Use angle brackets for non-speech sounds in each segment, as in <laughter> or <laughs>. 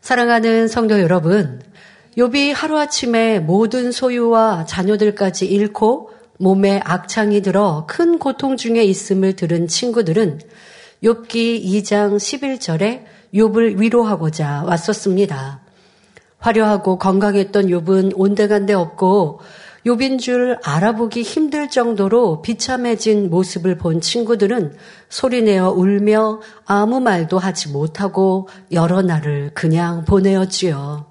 사랑하는 성도 여러분, 욥이 하루아침에 모든 소유와 자녀들까지 잃고 몸에 악창이 들어 큰 고통 중에 있음을 들은 친구들은 욥기 2장 11절에 욥을 위로하고자 왔었습니다. 화려하고 건강했던 욥은 온데간데 없고 욥인 줄 알아보기 힘들 정도로 비참해진 모습을 본 친구들은 소리내어 울며 아무 말도 하지 못하고 여러 날을 그냥 보내었지요.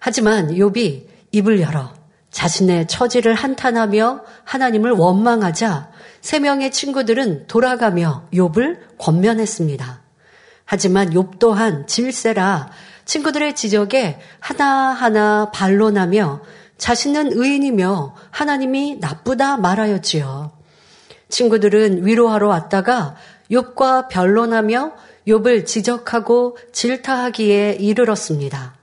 하지만 욥이 입을 열어 자신의 처지를 한탄하며 하나님을 원망하자 세 명의 친구들은 돌아가며 욥을 권면했습니다. 하지만 욥 또한 질세라 친구들의 지적에 하나하나 반론하며 자신은 의인이며 하나님이 나쁘다 말하였지요. 친구들은 위로하러 왔다가 욥과 변론하며 욥을 지적하고 질타하기에 이르렀습니다.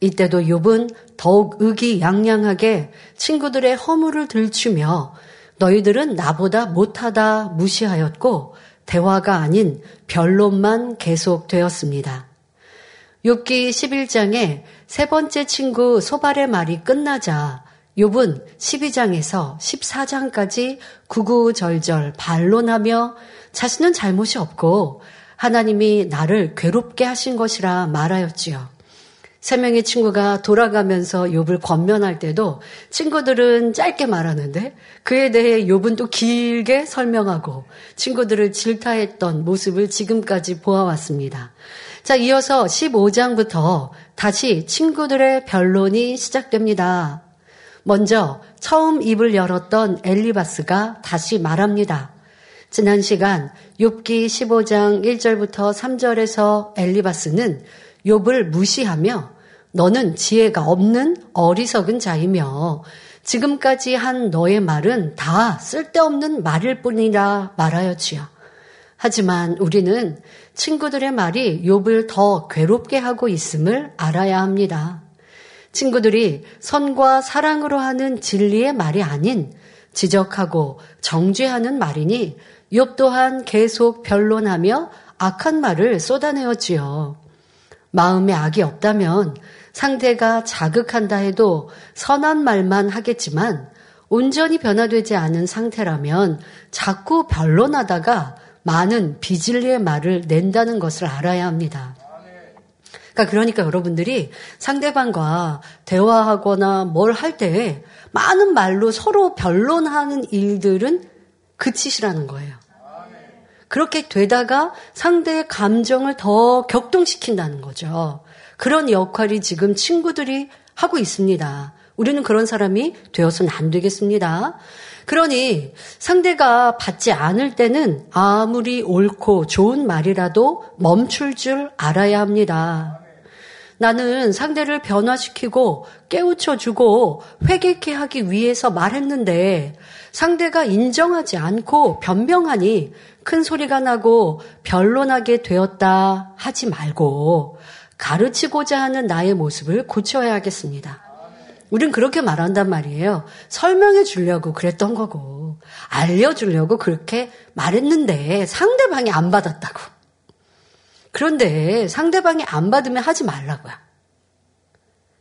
이때도 욥은 더욱 의기양양하게 친구들의 허물을 들추며 너희들은 나보다 못하다 무시하였고 대화가 아닌 변론만 계속되었습니다. 욥기 11장에 세 번째 친구 소발의 말이 끝나자 욥은 12장에서 14장까지 구구절절 반론하며 자신은 잘못이 없고 하나님이 나를 괴롭게 하신 것이라 말하였지요. 세 명의 친구가 돌아가면서 욥을 권면할 때도 친구들은 짧게 말하는데 그에 대해 욥은 또 길게 설명하고 친구들을 질타했던 모습을 지금까지 보아왔습니다. 자, 이어서 15장부터 다시 친구들의 변론이 시작됩니다. 먼저 처음 입을 열었던 엘리바스가 다시 말합니다. 지난 시간 욥기 15장 1절부터 3절에서 엘리바스는 욥을 무시하며 너는 지혜가 없는 어리석은 자이며 지금까지 한 너의 말은 다 쓸데없는 말일 뿐이라 말하였지요. 하지만 우리는 친구들의 말이 욥을 더 괴롭게 하고 있음을 알아야 합니다. 친구들이 선과 사랑으로 하는 진리의 말이 아닌 지적하고 정죄하는 말이니 욥 또한 계속 변론하며 악한 말을 쏟아내었지요. 마음에 악이 없다면 상대가 자극한다 해도 선한 말만 하겠지만 온전히 변화되지 않은 상태라면 자꾸 변론하다가 많은 비진리의 말을 낸다는 것을 알아야 합니다. 그러니까, 그러니까 여러분들이 상대방과 대화하거나 뭘 할 때 많은 말로 서로 변론하는 일들은 그치시라는 거예요. 그렇게 되다가 상대의 감정을 더 격동시킨다는 거죠. 그런 역할이 지금 친구들이 하고 있습니다. 우리는 그런 사람이 되어서는 안 되겠습니다. 그러니 상대가 받지 않을 때는 아무리 옳고 좋은 말이라도 멈출 줄 알아야 합니다. 나는 상대를 변화시키고 깨우쳐주고 회개케 하기 위해서 말했는데 상대가 인정하지 않고 변명하니 큰 소리가 나고 변론하게 되었다 하지 말고 가르치고자 하는 나의 모습을 고쳐야 하겠습니다. 우린 그렇게 말한단 말이에요. 설명해 주려고 그랬던 거고, 알려주려고 그렇게 말했는데 상대방이 안 받았다고. 그런데 상대방이 안 받으면 하지 말라고요.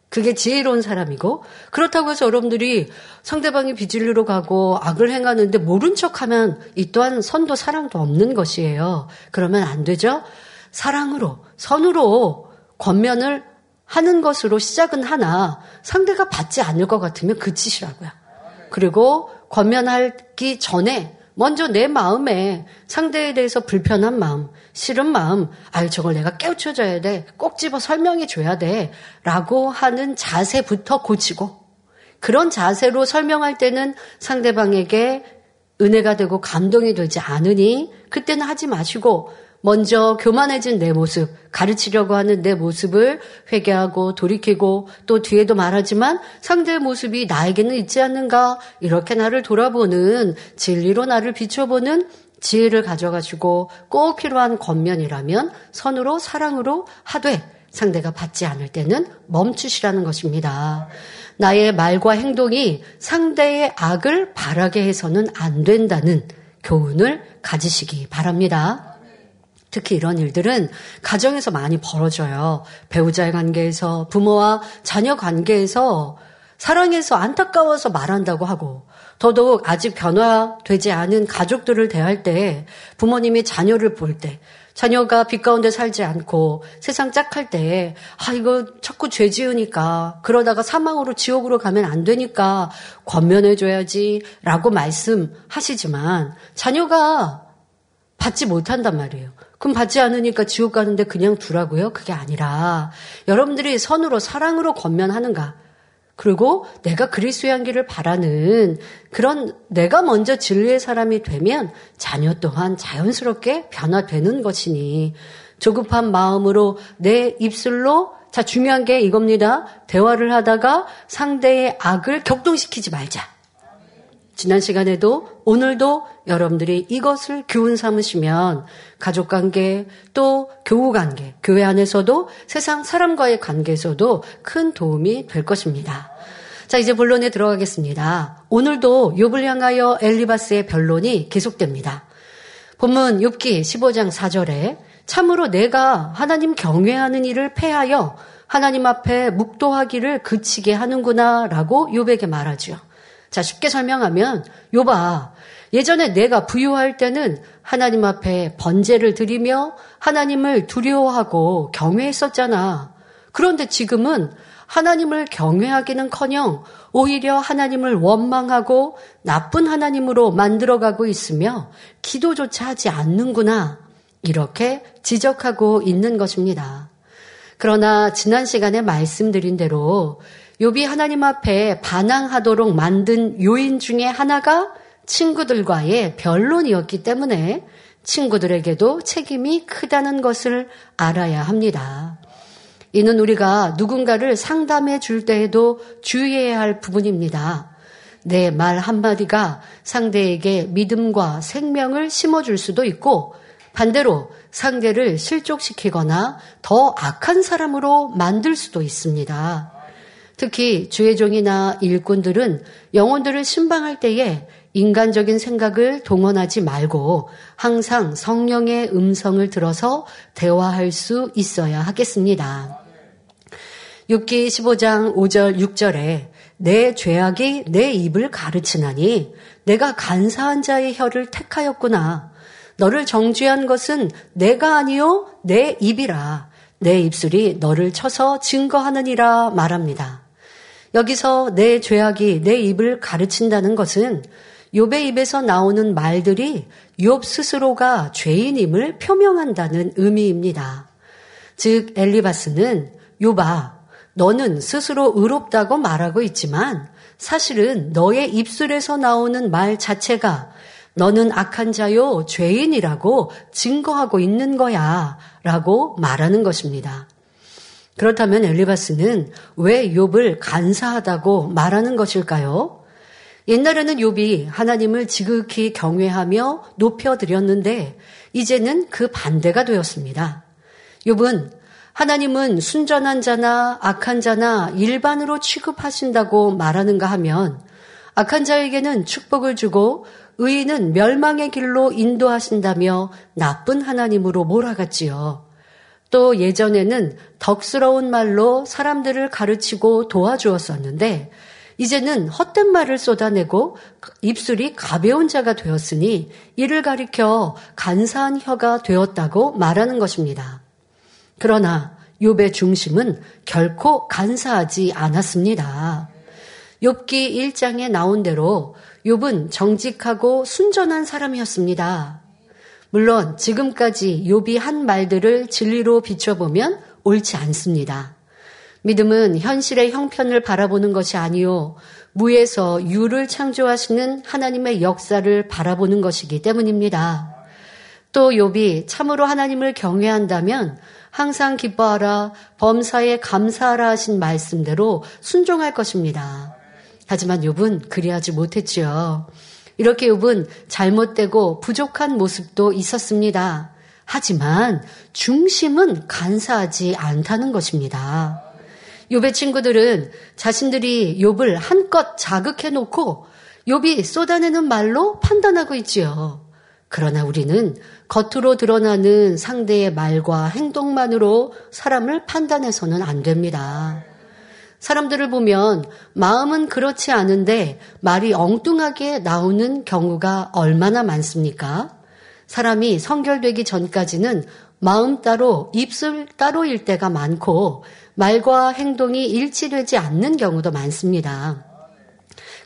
그게 지혜로운 사람이고, 그렇다고 해서 여러분들이 상대방이 비질리로 가고 악을 행하는데 모른 척 하면 이 또한 선도 사랑도 없는 것이에요. 그러면 안 되죠? 사랑으로, 선으로 권면을 하는 것으로 시작은 하나 상대가 받지 않을 것 같으면 그치시라고요. 그리고 권면하기 전에 먼저 내 마음에 상대에 대해서 불편한 마음, 싫은 마음, 아유, 저걸 내가 깨우쳐줘야 돼. 꼭 집어 설명해 줘야 돼. 라고 하는 자세부터 고치고, 그런 자세로 설명할 때는 상대방에게 은혜가 되고 감동이 되지 않으니, 그때는 하지 마시고, 먼저 교만해진 내 모습, 가르치려고 하는 내 모습을 회개하고 돌이키고 또 뒤에도 말하지만 상대의 모습이 나에게는 있지 않는가 이렇게 나를 돌아보는 진리로 나를 비춰보는 지혜를 가져가지고 꼭 필요한 겉면이라면 선으로 사랑으로 하되 상대가 받지 않을 때는 멈추시라는 것입니다. 나의 말과 행동이 상대의 악을 바라게 해서는 안 된다는 교훈을 가지시기 바랍니다. 특히 이런 일들은 가정에서 많이 벌어져요. 배우자의 관계에서, 부모와 자녀 관계에서 사랑해서 안타까워서 말한다고 하고, 더더욱 아직 변화되지 않은 가족들을 대할 때 부모님이 자녀를 볼 때, 자녀가 빛 가운데 살지 않고 세상 짝할 때, 아, 이거 자꾸 죄 지으니까, 그러다가 사망으로 지옥으로 가면 안 되니까 권면해줘야지, 라고 말씀하시지만, 자녀가 받지 못한단 말이에요. 그럼 받지 않으니까 지옥 가는데 그냥 두라고요? 그게 아니라 여러분들이 선으로 사랑으로 권면하는가? 그리고 내가 그리스도의 향기를 바라는 그런 내가 먼저 진리의 사람이 되면 자녀 또한 자연스럽게 변화되는 것이니 조급한 마음으로 내 입술로 자 중요한 게 이겁니다. 대화를 하다가 상대의 악을 격동시키지 말자. 지난 시간에도 오늘도 여러분들이 이것을 교훈 삼으시면 가족 관계 또 교우 관계, 교회 안에서도 세상 사람과의 관계에서도 큰 도움이 될 것입니다. 자, 이제 본론에 들어가겠습니다. 오늘도 욥을 향하여 엘리바스의 변론이 계속됩니다. 본문 욥기 15장 4절에 참으로 내가 하나님 경외하는 일을 패하여 하나님 앞에 묵도하기를 그치게 하는구나라고 욥에게 말하죠. 자, 쉽게 설명하면 요봐. 예전에 내가 부유할 때는 하나님 앞에 번제를 드리며 하나님을 두려워하고 경외했었잖아. 그런데 지금은 하나님을 경외하기는 커녕 오히려 하나님을 원망하고 나쁜 하나님으로 만들어가고 있으며 기도조차 하지 않는구나. 이렇게 지적하고 있는 것입니다. 그러나 지난 시간에 말씀드린 대로 욥이 하나님 앞에 반항하도록 만든 요인 중에 하나가 친구들과의 변론이었기 때문에 친구들에게도 책임이 크다는 것을 알아야 합니다. 이는 우리가 누군가를 상담해 줄 때에도 주의해야 할 부분입니다. 내 말 한마디가 상대에게 믿음과 생명을 심어줄 수도 있고 반대로 상대를 실족시키거나 더 악한 사람으로 만들 수도 있습니다. 특히 주의 종이나 일꾼들은 영혼들을 신방할 때에 인간적인 생각을 동원하지 말고 항상 성령의 음성을 들어서 대화할 수 있어야 하겠습니다. 6기 15장 5절 6절에 내 죄악이 내 입을 가르치나니 내가 간사한 자의 혀를 택하였구나. 너를 정죄한 것은 내가 아니요 내 입이라. 내 입술이 너를 쳐서 증거하느니라 말합니다. 여기서 내 죄악이 내 입을 가르친다는 것은 욥의 입에서 나오는 말들이 욥 스스로가 죄인임을 표명한다는 의미입니다. 즉 엘리바스는 욥아 너는 스스로 의롭다고 말하고 있지만 사실은 너의 입술에서 나오는 말 자체가 너는 악한 자요 죄인이라고 증거하고 있는 거야 라고 말하는 것입니다. 그렇다면 엘리바스는 왜 욥을 간사하다고 말하는 것일까요? 옛날에는 욥이 하나님을 지극히 경외하며 높여드렸는데 이제는 그 반대가 되었습니다. 욥은 하나님은 순전한 자나 악한 자나 일반으로 취급하신다고 말하는가 하면 악한 자에게는 축복을 주고 의인은 멸망의 길로 인도하신다며 나쁜 하나님으로 몰아갔지요. 또 예전에는 덕스러운 말로 사람들을 가르치고 도와주었었는데 이제는 헛된 말을 쏟아내고 입술이 가벼운 자가 되었으니 이를 가리켜 간사한 혀가 되었다고 말하는 것입니다. 그러나 욥의 중심은 결코 간사하지 않았습니다. 욥기 1장에 나온 대로 욥은 정직하고 순전한 사람이었습니다. 물론 지금까지 욥이 한 말들을 진리로 비춰보면 옳지 않습니다. 믿음은 현실의 형편을 바라보는 것이 아니요 무에서 유를 창조하시는 하나님의 역사를 바라보는 것이기 때문입니다. 또 욥이 참으로 하나님을 경외한다면 항상 기뻐하라 범사에 감사하라 하신 말씀대로 순종할 것입니다. 하지만 욥은 그리하지 못했지요. 이렇게 욥은 잘못되고 부족한 모습도 있었습니다. 하지만 중심은 간사하지 않다는 것입니다. 욥의 친구들은 자신들이 욥을 한껏 자극해 놓고 욥이 쏟아내는 말로 판단하고 있지요. 그러나 우리는 겉으로 드러나는 상대의 말과 행동만으로 사람을 판단해서는 안 됩니다. 사람들을 보면 마음은 그렇지 않은데 말이 엉뚱하게 나오는 경우가 얼마나 많습니까? 사람이 성결되기 전까지는 마음 따로 입술 따로일 때가 많고 말과 행동이 일치되지 않는 경우도 많습니다.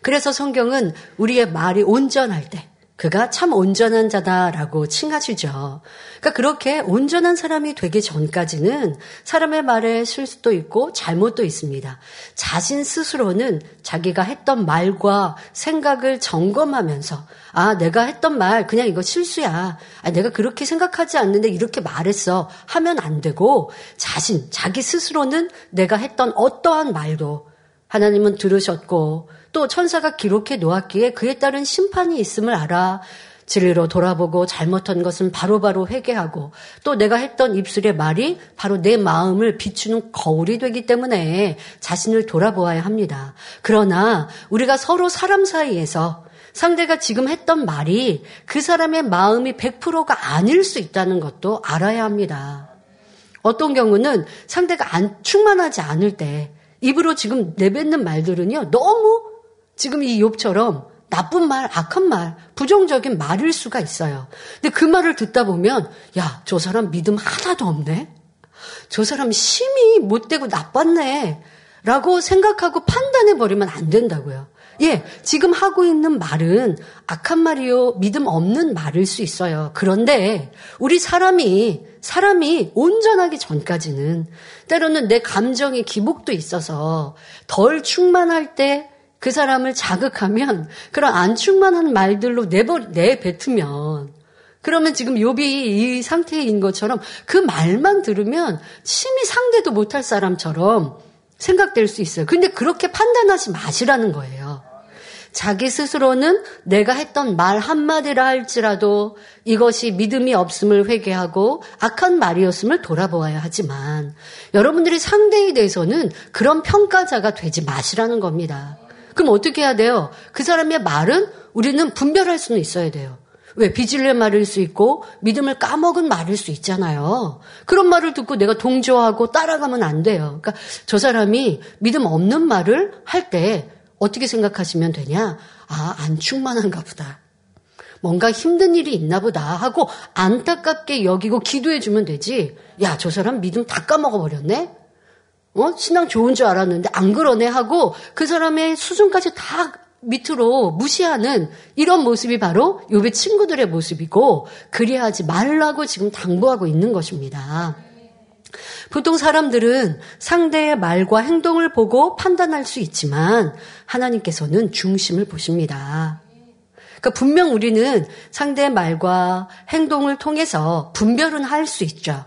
그래서 성경은 우리의 말이 온전할 때 그가 참 온전한 자다라고 칭하시죠. 그러니까 그렇게 온전한 사람이 되기 전까지는 사람의 말에 실수도 있고 잘못도 있습니다. 자신 스스로는 자기가 했던 말과 생각을 점검하면서 아, 내가 했던 말 그냥 이거 실수야. 아, 내가 그렇게 생각하지 않는데 이렇게 말했어. 하면 안 되고 자신, 자기 스스로는 내가 했던 어떠한 말도 하나님은 들으셨고 또 천사가 기록해 놓았기에 그에 따른 심판이 있음을 알아 진리로 돌아보고 잘못한 것은 바로바로 바로 회개하고 또 내가 했던 입술의 말이 바로 내 마음을 비추는 거울이 되기 때문에 자신을 돌아보아야 합니다. 그러나 우리가 서로 사람 사이에서 상대가 지금 했던 말이 그 사람의 마음이 100%가 아닐 수 있다는 것도 알아야 합니다. 어떤 경우는 상대가 안 충만하지 않을 때 입으로 지금 내뱉는 말들은요, 너무 지금 이 욥처럼 나쁜 말, 악한 말, 부정적인 말일 수가 있어요. 근데 그 말을 듣다 보면, 야, 저 사람 믿음 하나도 없네? 저 사람 심히 못되고 나빴네? 라고 생각하고 판단해버리면 안 된다고요. 예, 지금 하고 있는 말은 악한 말이요, 믿음 없는 말일 수 있어요. 그런데 우리 사람이, 사람이 온전하기 전까지는 때로는 내 감정의 기복도 있어서 덜 충만할 때 그 사람을 자극하면 그런 안 충만한 말들로 내버, 내뱉으면 그러면 지금 욥이 이 상태인 것처럼 그 말만 들으면 심히 상대도 못할 사람처럼 생각될 수 있어요. 근데 그렇게 판단하지 마시라는 거예요. 자기 스스로는 내가 했던 말 한마디라 할지라도 이것이 믿음이 없음을 회개하고 악한 말이었음을 돌아보아야 하지만 여러분들이 상대에 대해서는 그런 평가자가 되지 마시라는 겁니다. 그럼 어떻게 해야 돼요? 그 사람의 말은 우리는 분별할 수는 있어야 돼요. 왜? 비질레 말일 수 있고 믿음을 까먹은 말일 수 있잖아요. 그런 말을 듣고 내가 동조하고 따라가면 안 돼요. 그러니까 저 사람이 믿음 없는 말을 할 때 어떻게 생각하시면 되냐? 아, 안 충만한가 보다. 뭔가 힘든 일이 있나 보다 하고 안타깝게 여기고 기도해 주면 되지. 야, 저 사람 믿음 다 까먹어 버렸네? 어? 신앙 좋은 줄 알았는데 안 그러네 하고 그 사람의 수준까지 다 밑으로 무시하는 이런 모습이 바로 요배 친구들의 모습이고 그리하지 말라고 지금 당부하고 있는 것입니다. 보통 사람들은 상대의 말과 행동을 보고 판단할 수 있지만 하나님께서는 중심을 보십니다. 그러니까 분명 우리는 상대의 말과 행동을 통해서 분별은 할 수 있죠.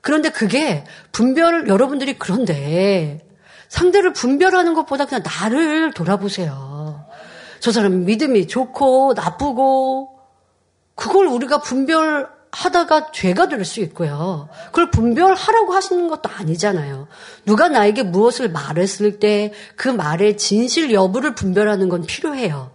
그런데 그게 분별을 여러분들이 그런데 상대를 분별하는 것보다 그냥 나를 돌아보세요. 저 사람 믿음이 좋고 나쁘고 그걸 우리가 분별 하다가 죄가 될 수 있고요. 그걸 분별하라고 하시는 것도 아니잖아요. 누가 나에게 무엇을 말했을 때 그 말의 진실 여부를 분별하는 건 필요해요.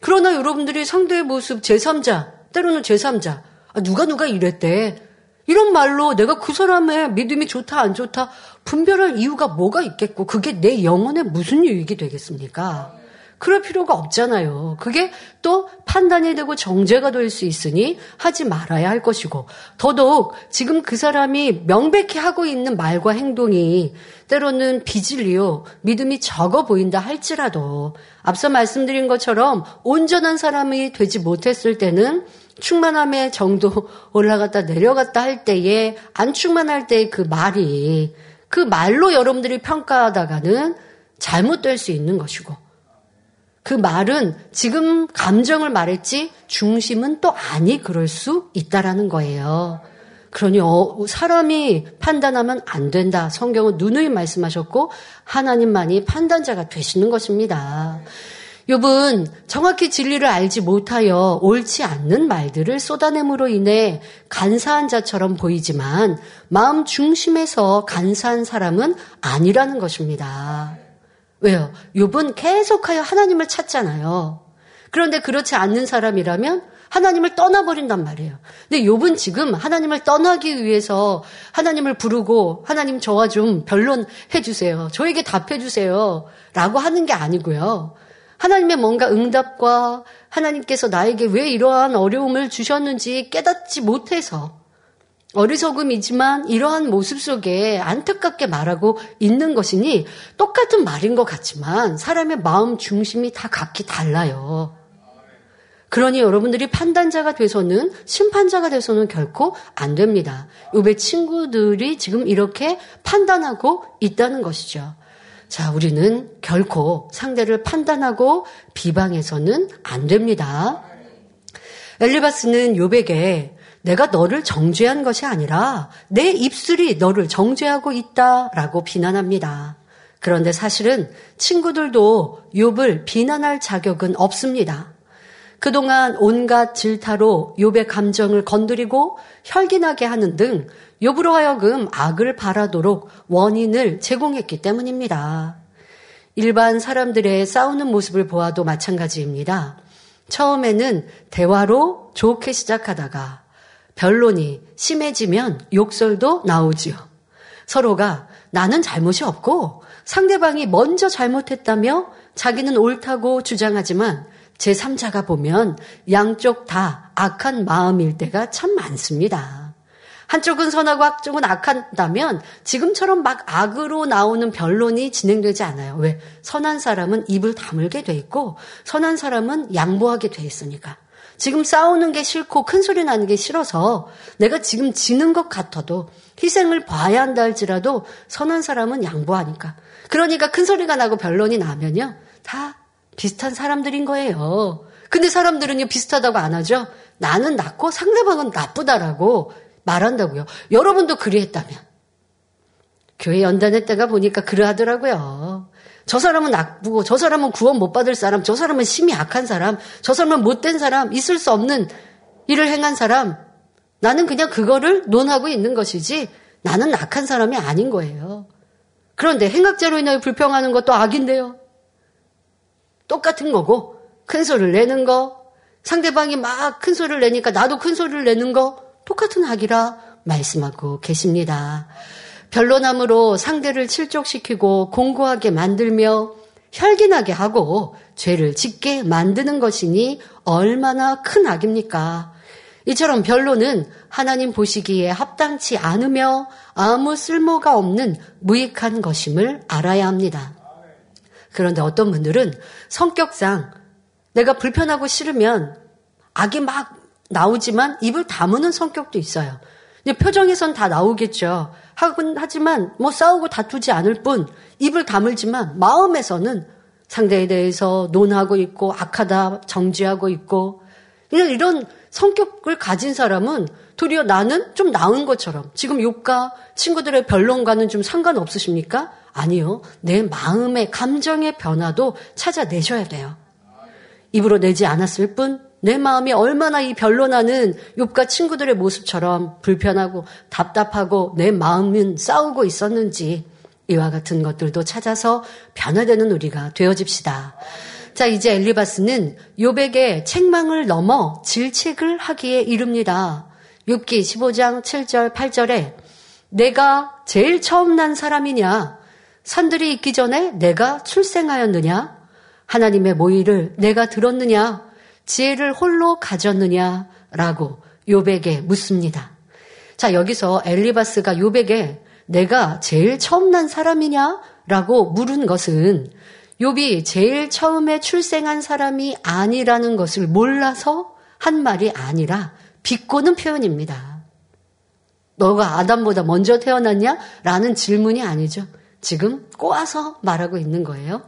그러나 여러분들이 상대의 모습 제3자, 때로는 제3자, 아, 누가 누가 이랬대. 이런 말로 내가 그 사람의 믿음이 좋다 안 좋다 분별할 이유가 뭐가 있겠고 그게 내 영혼에 무슨 유익이 되겠습니까? 그럴 필요가 없잖아요. 그게 또 판단이 되고 정죄가 될 수 있으니 하지 말아야 할 것이고, 더더욱 지금 그 사람이 명백히 하고 있는 말과 행동이 때로는 비질리요, 믿음이 적어 보인다 할지라도, 앞서 말씀드린 것처럼 온전한 사람이 되지 못했을 때는 충만함의 정도 올라갔다 내려갔다 할 때에 안 충만할 때그 말이 그 말로 여러분들이 평가하다가는 잘못될 수 있는 것이고 그 말은 지금 감정을 말했지 중심은 또 아니 그럴 수 있다라는 거예요. 그러니 어, 사람이 판단하면 안 된다. 성경은 누누이 말씀하셨고 하나님만이 판단자가 되시는 것입니다. 욥은 정확히 진리를 알지 못하여 옳지 않는 말들을 쏟아냄으로 인해 간사한 자처럼 보이지만 마음 중심에서 간사한 사람은 아니라는 것입니다. 왜요? 욥은 계속하여 하나님을 찾잖아요. 그런데 그렇지 않는 사람이라면 하나님을 떠나버린단 말이에요. 근데 욥은 지금 하나님을 떠나기 위해서 하나님을 부르고 하나님 저와 좀 변론해 주세요. 저에게 답해 주세요. 라고 하는 게 아니고요. 하나님의 뭔가 응답과 하나님께서 나에게 왜 이러한 어려움을 주셨는지 깨닫지 못해서 어리석음이지만 이러한 모습 속에 안타깝게 말하고 있는 것이니 똑같은 말인 것 같지만 사람의 마음 중심이 다 각기 달라요. 그러니 여러분들이 판단자가 돼서는 심판자가 돼서는 결코 안 됩니다. 요배 친구들이 지금 이렇게 판단하고 있다는 것이죠. 자, 우리는 결코 상대를 판단하고 비방해서는 안 됩니다. 엘리바스는 요백에 내가 너를 정죄한 것이 아니라 내 입술이 너를 정죄하고 있다라고 비난합니다. 그런데 사실은 친구들도 욥을 비난할 자격은 없습니다. 그동안 온갖 질타로 욥의 감정을 건드리고 혈기나게 하는 등 욥으로 하여금 악을 바라도록 원인을 제공했기 때문입니다. 일반 사람들의 싸우는 모습을 보아도 마찬가지입니다. 처음에는 대화로 좋게 시작하다가 변론이 심해지면 욕설도 나오지요. 서로가 나는 잘못이 없고 상대방이 먼저 잘못했다며 자기는 옳다고 주장하지만 제3자가 보면 양쪽 다 악한 마음일 때가 참 많습니다. 한쪽은 선하고 한쪽은 악하다면 지금처럼 막 악으로 나오는 변론이 진행되지 않아요. 왜? 선한 사람은 입을 다물게 돼 있고 선한 사람은 양보하게 돼 있으니까. 지금 싸우는 게 싫고 큰 소리 나는 게 싫어서 내가 지금 지는 것 같아도 희생을 봐야 한다 할지라도 선한 사람은 양보하니까. 그러니까 큰 소리가 나고 변론이 나면요. 다 비슷한 사람들인 거예요. 근데 사람들은요, 비슷하다고 안 하죠? 나는 낫고 상대방은 나쁘다라고 말한다고요. 여러분도 그리했다면. 교회 연단했다가 보니까 그러하더라고요. 저 사람은 나쁘고, 저 사람은 구원 못 받을 사람, 저 사람은 심히 악한 사람, 저 사람은 못된 사람, 있을 수 없는 일을 행한 사람. 나는 그냥 그거를 논하고 있는 것이지, 나는 악한 사람이 아닌 거예요. 그런데 행악자로 인하여 불평하는 것도 악인데요. 똑같은 거고 큰 소리를 내는 거 상대방이 막 큰 소리를 내니까 나도 큰 소리를 내는 거 똑같은 악이라 말씀하고 계십니다. 변론함으로 상대를 실족시키고 공고하게 만들며 혈기나게 하고 죄를 짓게 만드는 것이니 얼마나 큰 악입니까? 이처럼 변론은 하나님 보시기에 합당치 않으며 아무 쓸모가 없는 무익한 것임을 알아야 합니다. 그런데 어떤 분들은 성격상 내가 불편하고 싫으면 악이 막 나오지만 입을 다무는 성격도 있어요. 표정에선 다 나오겠죠. 하지만 뭐 싸우고 다투지 않을 뿐 입을 다물지만 마음에서는 상대에 대해서 논하고 있고 악하다 정지하고 있고 이런 이런 성격을 가진 사람은 도리어 나는 좀 나은 것처럼 지금 욕과 친구들의 변론과는 좀 상관없으십니까? 아니요. 내 마음의 감정의 변화도 찾아내셔야 돼요. 입으로 내지 않았을 뿐 내 마음이 얼마나 이 변론하는 욥과 친구들의 모습처럼 불편하고 답답하고 내 마음은 싸우고 있었는지 이와 같은 것들도 찾아서 변화되는 우리가 되어집시다. 자, 이제 엘리바스는 욥에게 책망을 넘어 질책을 하기에 이릅니다. 욥기 15장 7절 8절에 내가 제일 처음 난 사람이냐 산들이 있기 전에 내가 출생하였느냐? 하나님의 모의를 내가 들었느냐? 지혜를 홀로 가졌느냐? 라고 요백에 묻습니다. 자, 여기서 엘리바스가 요백에 내가 제일 처음 난 사람이냐? 라고 물은 것은 욥이 제일 처음에 출생한 사람이 아니라는 것을 몰라서 한 말이 아니라 비꼬는 표현입니다. 너가 아담보다 먼저 태어났냐? 라는 질문이 아니죠. 지금 꼬아서 말하고 있는 거예요.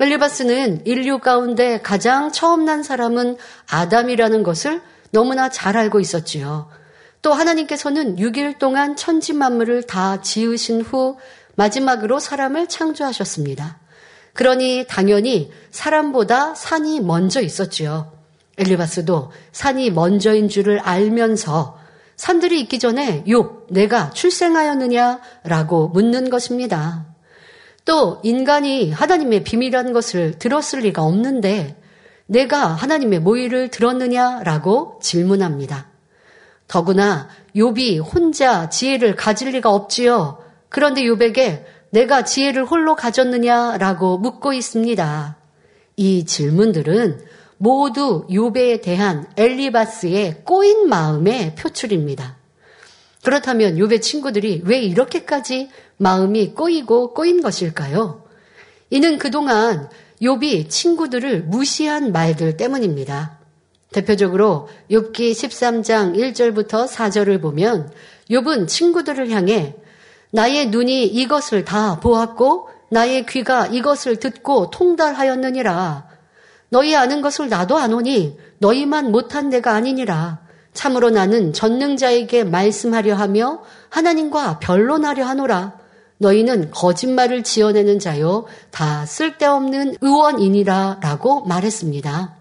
엘리바스는 인류 가운데 가장 처음 난 사람은 아담이라는 것을 너무나 잘 알고 있었지요. 또 하나님께서는 6일 동안 천지 만물을 다 지으신 후 마지막으로 사람을 창조하셨습니다. 그러니 당연히 사람보다 산이 먼저 있었지요. 엘리바스도 산이 먼저인 줄을 알면서 산들이 있기 전에 욥, 내가 출생하였느냐라고 묻는 것입니다. 또 인간이 하나님의 비밀이라는 것을 들었을 리가 없는데 내가 하나님의 모의를 들었느냐라고 질문합니다. 더구나 욥이 혼자 지혜를 가질 리가 없지요. 그런데 욥에게 내가 지혜를 홀로 가졌느냐라고 묻고 있습니다. 이 질문들은 모두 욥에 대한 엘리바스의 꼬인 마음의 표출입니다. 그렇다면 욥의 친구들이 왜 이렇게까지 마음이 꼬이고 꼬인 것일까요? 이는 그동안 욥이 친구들을 무시한 말들 때문입니다. 대표적으로 욥기 13장 1절부터 4절을 보면 욥은 친구들을 향해 나의 눈이 이것을 다 보았고 나의 귀가 이것을 듣고 통달하였느니라. 너희 아는 것을 나도 아노니 너희만 못한 내가 아니니라. 참으로 나는 전능자에게 말씀하려 하며 하나님과 변론하려 하노라. 너희는 거짓말을 지어내는 자요. 다 쓸데없는 의원이니라. 라고 말했습니다.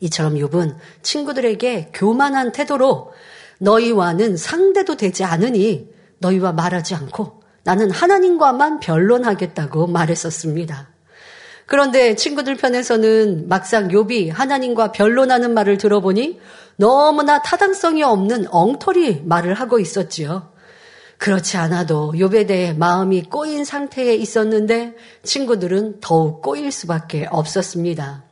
이처럼 욥은 친구들에게 교만한 태도로 너희와는 상대도 되지 않으니 너희와 말하지 않고 나는 하나님과만 변론하겠다고 말했었습니다. 그런데 친구들 편에서는 막상 욥이 하나님과 변론하는 말을 들어보니 너무나 타당성이 없는 엉터리 말을 하고 있었지요. 그렇지 않아도 욥에 대해 마음이 꼬인 상태에 있었는데 친구들은 더욱 꼬일 수밖에 없었습니다.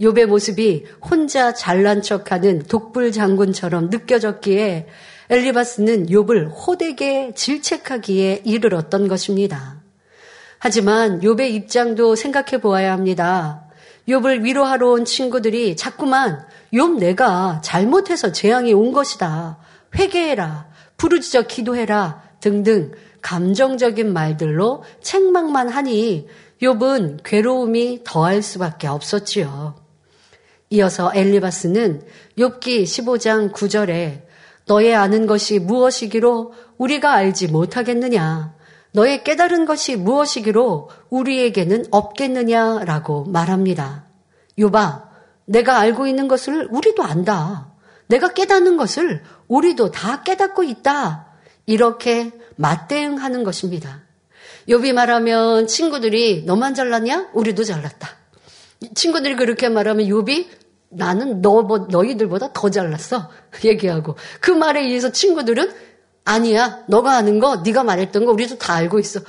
욥의 모습이 혼자 잘난 척하는 독불 장군처럼 느껴졌기에 엘리바스는 욥을 호되게 질책하기에 이르렀던 것입니다. 하지만 욥의 입장도 생각해 보아야 합니다. 욥을 위로하러 온 친구들이 자꾸만 욥 내가 잘못해서 재앙이 온 것이다. 회개해라. 부르짖어 기도해라. 등등 감정적인 말들로 책망만 하니 욥은 괴로움이 더할 수밖에 없었지요. 이어서 엘리바스는 욥기 15장 9절에 너의 아는 것이 무엇이기로 우리가 알지 못하겠느냐? 너의 깨달은 것이 무엇이기로 우리에게는 없겠느냐라고 말합니다. 욥아, 내가 알고 있는 것을 우리도 안다. 내가 깨닫는 것을 우리도 다 깨닫고 있다. 이렇게 맞대응하는 것입니다. 욥이 말하면 친구들이 너만 잘났냐? 우리도 잘났다. 친구들이 그렇게 말하면 욥이 나는 너, 뭐, 너희들보다 더 잘났어. <laughs> 얘기하고. 그 말에 의해서 친구들은 아니야. 너가 아는 거, 네가 말했던 거 우리도 다 알고 있어.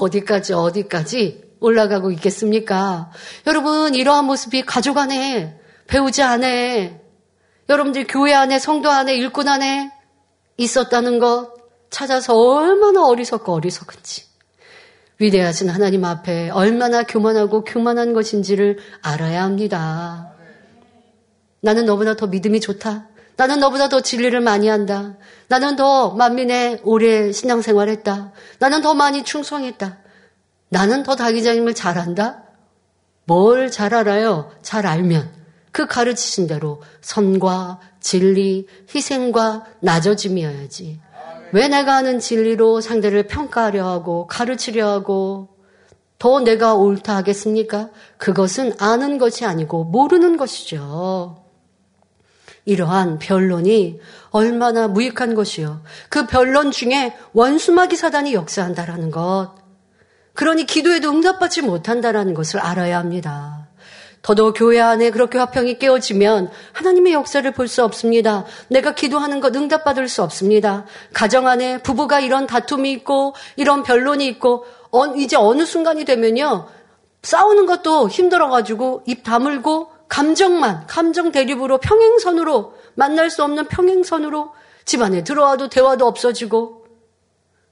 어디까지, 어디까지 올라가고 있겠습니까? 여러분, 이러한 모습이 가족 안에, 배우자 안에, 여러분들 교회 안에, 성도 안에, 일꾼 안에 있었다는 것 찾아서 얼마나 어리석고 어리석은지. 위대하신 하나님 앞에 얼마나 교만하고 교만한 것인지를 알아야 합니다. 나는 너보다 더 믿음이 좋다. 나는 너보다 더 진리를 많이 한다. 나는 더 만민의 오래 신앙생활 했다. 나는 더 많이 충성했다. 나는 더 다기자님을 잘한다? 뭘 잘 알아요? 잘 알면 그 가르치신 대로 선과 진리, 희생과 낮아짐이어야지. 왜 내가 하는 진리로 상대를 평가하려 하고 가르치려 하고 더 내가 옳다 하겠습니까? 그것은 아는 것이 아니고 모르는 것이죠. 이러한 변론이 얼마나 무익한 것이요. 그 변론 중에 원수마귀 사단이 역사한다라는 것. 그러니 기도에도 응답받지 못한다라는 것을 알아야 합니다. 더더욱 교회 안에 그렇게 화평이 깨어지면 하나님의 역사를 볼 수 없습니다. 내가 기도하는 것 응답받을 수 없습니다. 가정 안에 부부가 이런 다툼이 있고 이런 변론이 있고 이제 어느 순간이 되면요. 싸우는 것도 힘들어가지고 입 다물고 감정만, 감정 대립으로 평행선으로 만날 수 없는 평행선으로 집안에 들어와도 대화도 없어지고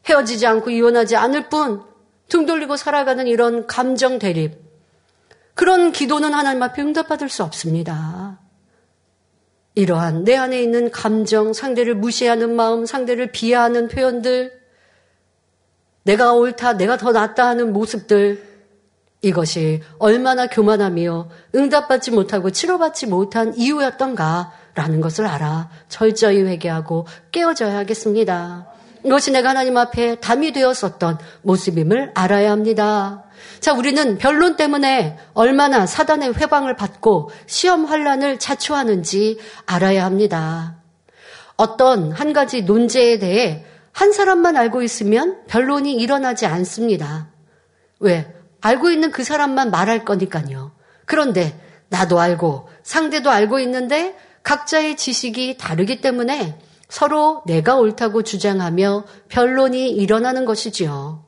헤어지지 않고 이혼하지 않을 뿐 등 돌리고 살아가는 이런 감정 대립. 그런 기도는 하나님 앞에 응답받을 수 없습니다. 이러한 내 안에 있는 감정, 상대를 무시하는 마음, 상대를 비하하는 표현들, 내가 옳다, 내가 더 낫다 하는 모습들, 이것이 얼마나 교만하며 응답받지 못하고 치료받지 못한 이유였던가라는 것을 알아 철저히 회개하고 깨어져야 하겠습니다. 이것이 내가 하나님 앞에 담이 되었었던 모습임을 알아야 합니다. 자, 우리는 변론 때문에 얼마나 사단의 회방을 받고 시험 환란을 자초하는지 알아야 합니다. 어떤 한 가지 논제에 대해 한 사람만 알고 있으면 변론이 일어나지 않습니다. 왜? 알고 있는 그 사람만 말할 거니까요. 그런데 나도 알고 상대도 알고 있는데 각자의 지식이 다르기 때문에 서로 내가 옳다고 주장하며 변론이 일어나는 것이지요.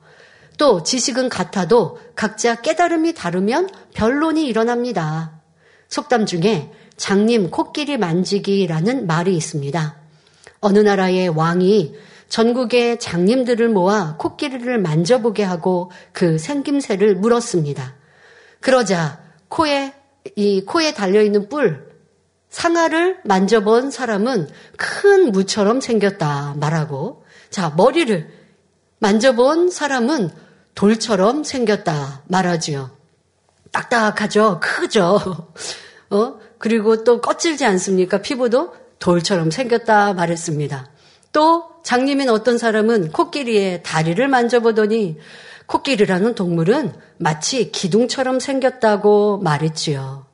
또 지식은 같아도 각자 깨달음이 다르면 변론이 일어납니다. 속담 중에 장님 코끼리 만지기라는 말이 있습니다. 어느 나라의 왕이 전국의 장님들을 모아 코끼리를 만져보게 하고 그 생김새를 물었습니다. 그러자 코에 이 코에 달려 있는 뿔 상아를 만져본 사람은 큰 무처럼 생겼다 말하고 자 머리를 만져본 사람은 돌처럼 생겼다 말하지요. 딱딱하죠, 크죠. <laughs> 어 그리고 또 껍질지 않습니까? 피부도 돌처럼 생겼다 말했습니다. 또 장님인 어떤 사람은 코끼리의 다리를 만져보더니 코끼리라는 동물은 마치 기둥처럼 생겼다고 말했지요.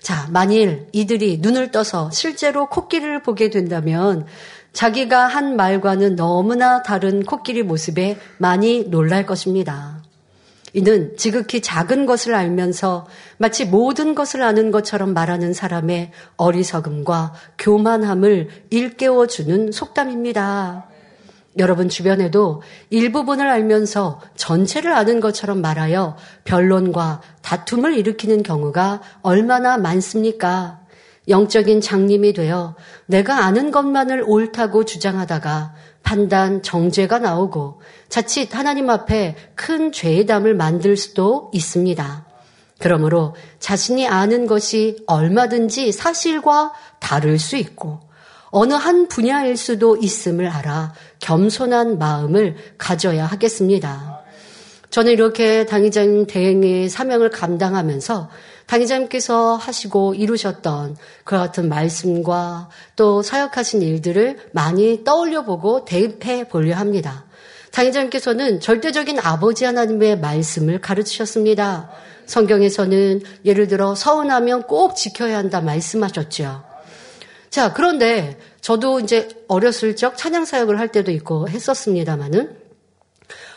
자, 만일 이들이 눈을 떠서 실제로 코끼리를 보게 된다면 자기가 한 말과는 너무나 다른 코끼리 모습에 많이 놀랄 것입니다. 이는 지극히 작은 것을 알면서 마치 모든 것을 아는 것처럼 말하는 사람의 어리석음과 교만함을 일깨워 주는 속담입니다. 여러분 주변에도 일부분을 알면서 전체를 아는 것처럼 말하여 변론과 다툼을 일으키는 경우가 얼마나 많습니까? 영적인 장님이 되어 내가 아는 것만을 옳다고 주장하다가 판단, 정죄가 나오고 자칫 하나님 앞에 큰 죄의 담을 만들 수도 있습니다. 그러므로 자신이 아는 것이 얼마든지 사실과 다를 수 있고 어느 한 분야일 수도 있음을 알아 겸손한 마음을 가져야 하겠습니다. 저는 이렇게 당의자님 대행의 사명을 감당하면서 당의자님께서 하시고 이루셨던 그 같은 말씀과 또 사역하신 일들을 많이 떠올려 보고 대입해 보려 합니다. 당의자님께서는 절대적인 아버지 하나님의 말씀을 가르치셨습니다. 성경에서는 예를 들어 서운하면 꼭 지켜야 한다 말씀하셨죠. 자, 그런데 저도 이제 어렸을 적 찬양 사역을 할 때도 있고 했었습니다마는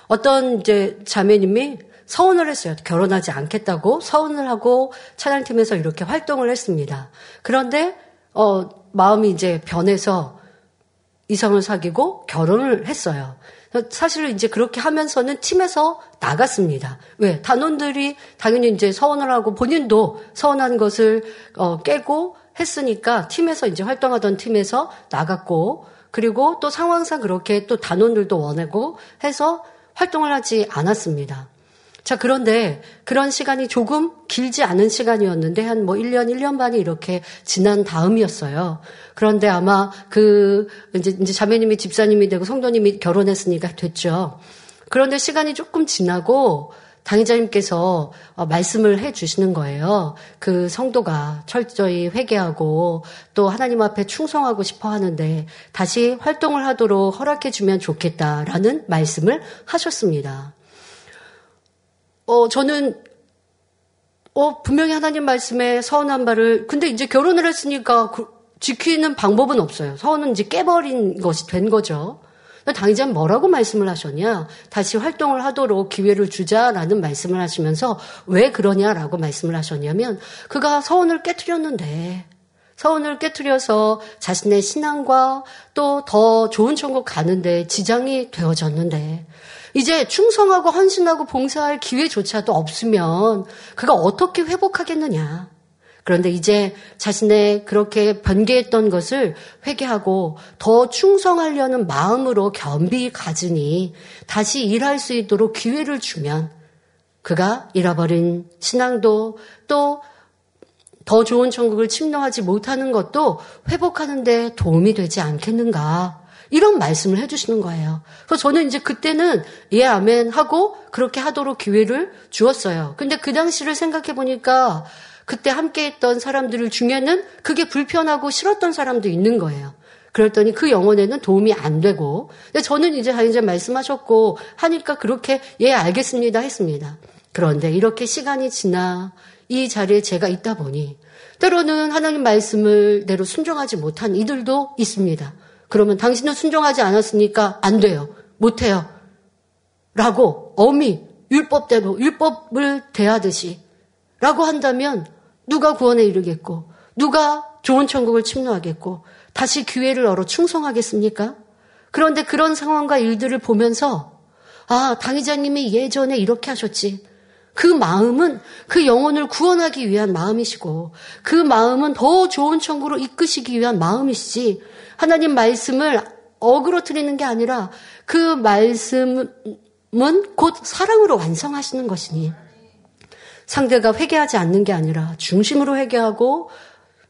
어떤 이제 자매님이 서운을 했어요. 결혼하지 않겠다고 서운을 하고 찬양팀에서 이렇게 활동을 했습니다. 그런데 어 마음이 이제 변해서 이성을 사귀고 결혼을 했어요. 사실 이제 그렇게 하면서는 팀에서 나갔습니다. 왜? 단원들이 당연히 이제 서운을 하고 본인도 서운한 것을 어, 깨고 했으니까 팀에서 이제 활동하던 팀에서 나갔고 그리고 또 상황상 그렇게 또 단원들도 원하고 해서 활동을 하지 않았습니다. 자, 그런데 그런 시간이 조금 길지 않은 시간이었는데 한 뭐 1년, 1년 반이 이렇게 지난 다음이었어요. 그런데 아마 그 이제, 이제 자매님이 집사님이 되고 성도님이 결혼했으니까 됐죠. 그런데 시간이 조금 지나고 당의자님께서 어, 말씀을 해 주시는 거예요. 그 성도가 철저히 회개하고 또 하나님 앞에 충성하고 싶어 하는데 다시 활동을 하도록 허락해 주면 좋겠다라는 말씀을 하셨습니다. 어, 저는 어, 분명히 하나님 말씀에 서운한 바를 근데 이제 결혼을 했으니까 그, 지키는 방법은 없어요. 서운은 이제 깨버린 것이 된 거죠. 당장 뭐라고 말씀을 하셨냐? 다시 활동을 하도록 기회를 주자라는 말씀을 하시면서 왜 그러냐라고 말씀을 하셨냐면 그가 서운을 깨뜨렸는데 서운을 깨뜨려서 자신의 신앙과 또 더 좋은 천국 가는데 지장이 되어졌는데 이제 충성하고 헌신하고 봉사할 기회조차도 없으면 그가 어떻게 회복하겠느냐. 그런데 이제 자신의 그렇게 변개했던 것을 회개하고 더 충성하려는 마음으로 겸비 가지니 다시 일할 수 있도록 기회를 주면 그가 잃어버린 신앙도 또 더 좋은 천국을 침노하지 못하는 것도 회복하는 데 도움이 되지 않겠는가. 이런 말씀을 해주시는 거예요. 그래서 저는 이제 그때는 예, 아멘 하고 그렇게 하도록 기회를 주었어요. 근데 그 당시를 생각해 보니까 그때 함께 했던 사람들 중에는 그게 불편하고 싫었던 사람도 있는 거예요. 그랬더니 그 영혼에는 도움이 안 되고, 근데 저는 이제 이제 말씀하셨고 하니까 그렇게 예 알겠습니다 했습니다. 그런데 이렇게 시간이 지나 이 자리에 제가 있다 보니 때로는 하나님 말씀을 대로 순종하지 못한 이들도 있습니다. 그러면 당신은 순종하지 않았으니까 안 돼요. 못 해요. 라고 엄히 율법대로 율법을 대하듯이 라고 한다면 누가 구원에 이르겠고 누가 좋은 천국을 침노하겠고 다시 기회를 얻어 충성하겠습니까? 그런데 그런 상황과 일들을 보면서 아, 당의자님이 예전에 이렇게 하셨지. 그 마음은 그 영혼을 구원하기 위한 마음이시고 그 마음은 더 좋은 천국으로 이끄시기 위한 마음이시지 하나님 말씀을 어그러뜨리는 게 아니라 그 말씀은 곧 사랑으로 완성하시는 것이니 상대가 회개하지 않는 게 아니라 중심으로 회개하고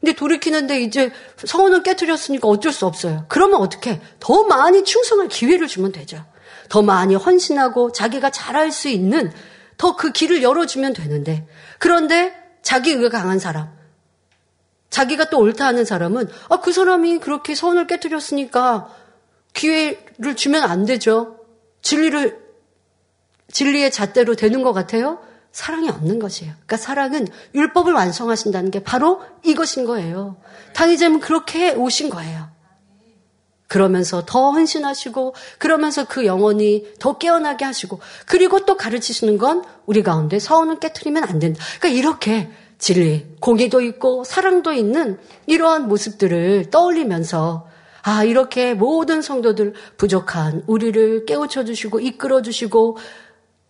근데 돌이키는데 이제 성원을 깨뜨렸으니까 어쩔 수 없어요. 그러면 어떻게? 더 많이 충성할 기회를 주면 되죠. 더 많이 헌신하고 자기가 잘할 수 있는 더 그 길을 열어주면 되는데 그런데 자기 의가 강한 사람 자기가 또 옳다 하는 사람은 아, 그 사람이 그렇게 선을 깨뜨렸으니까 기회를 주면 안 되죠. 진리를 진리의 잣대로 되는 것 같아요. 사랑이 없는 것이에요. 그러니까 사랑은 율법을 완성하신다는 게 바로 이것인 거예요. 당의자는 그렇게 오신 거예요. 그러면서 더 헌신하시고 그러면서 그 영혼이 더 깨어나게 하시고 그리고 또 가르치시는 건 우리 가운데 서원을 깨뜨리면 안 된다. 그러니까 이렇게 진리, 공의도 있고 사랑도 있는 이러한 모습들을 떠올리면서 아 이렇게 모든 성도들 부족한 우리를 깨우쳐 주시고 이끌어 주시고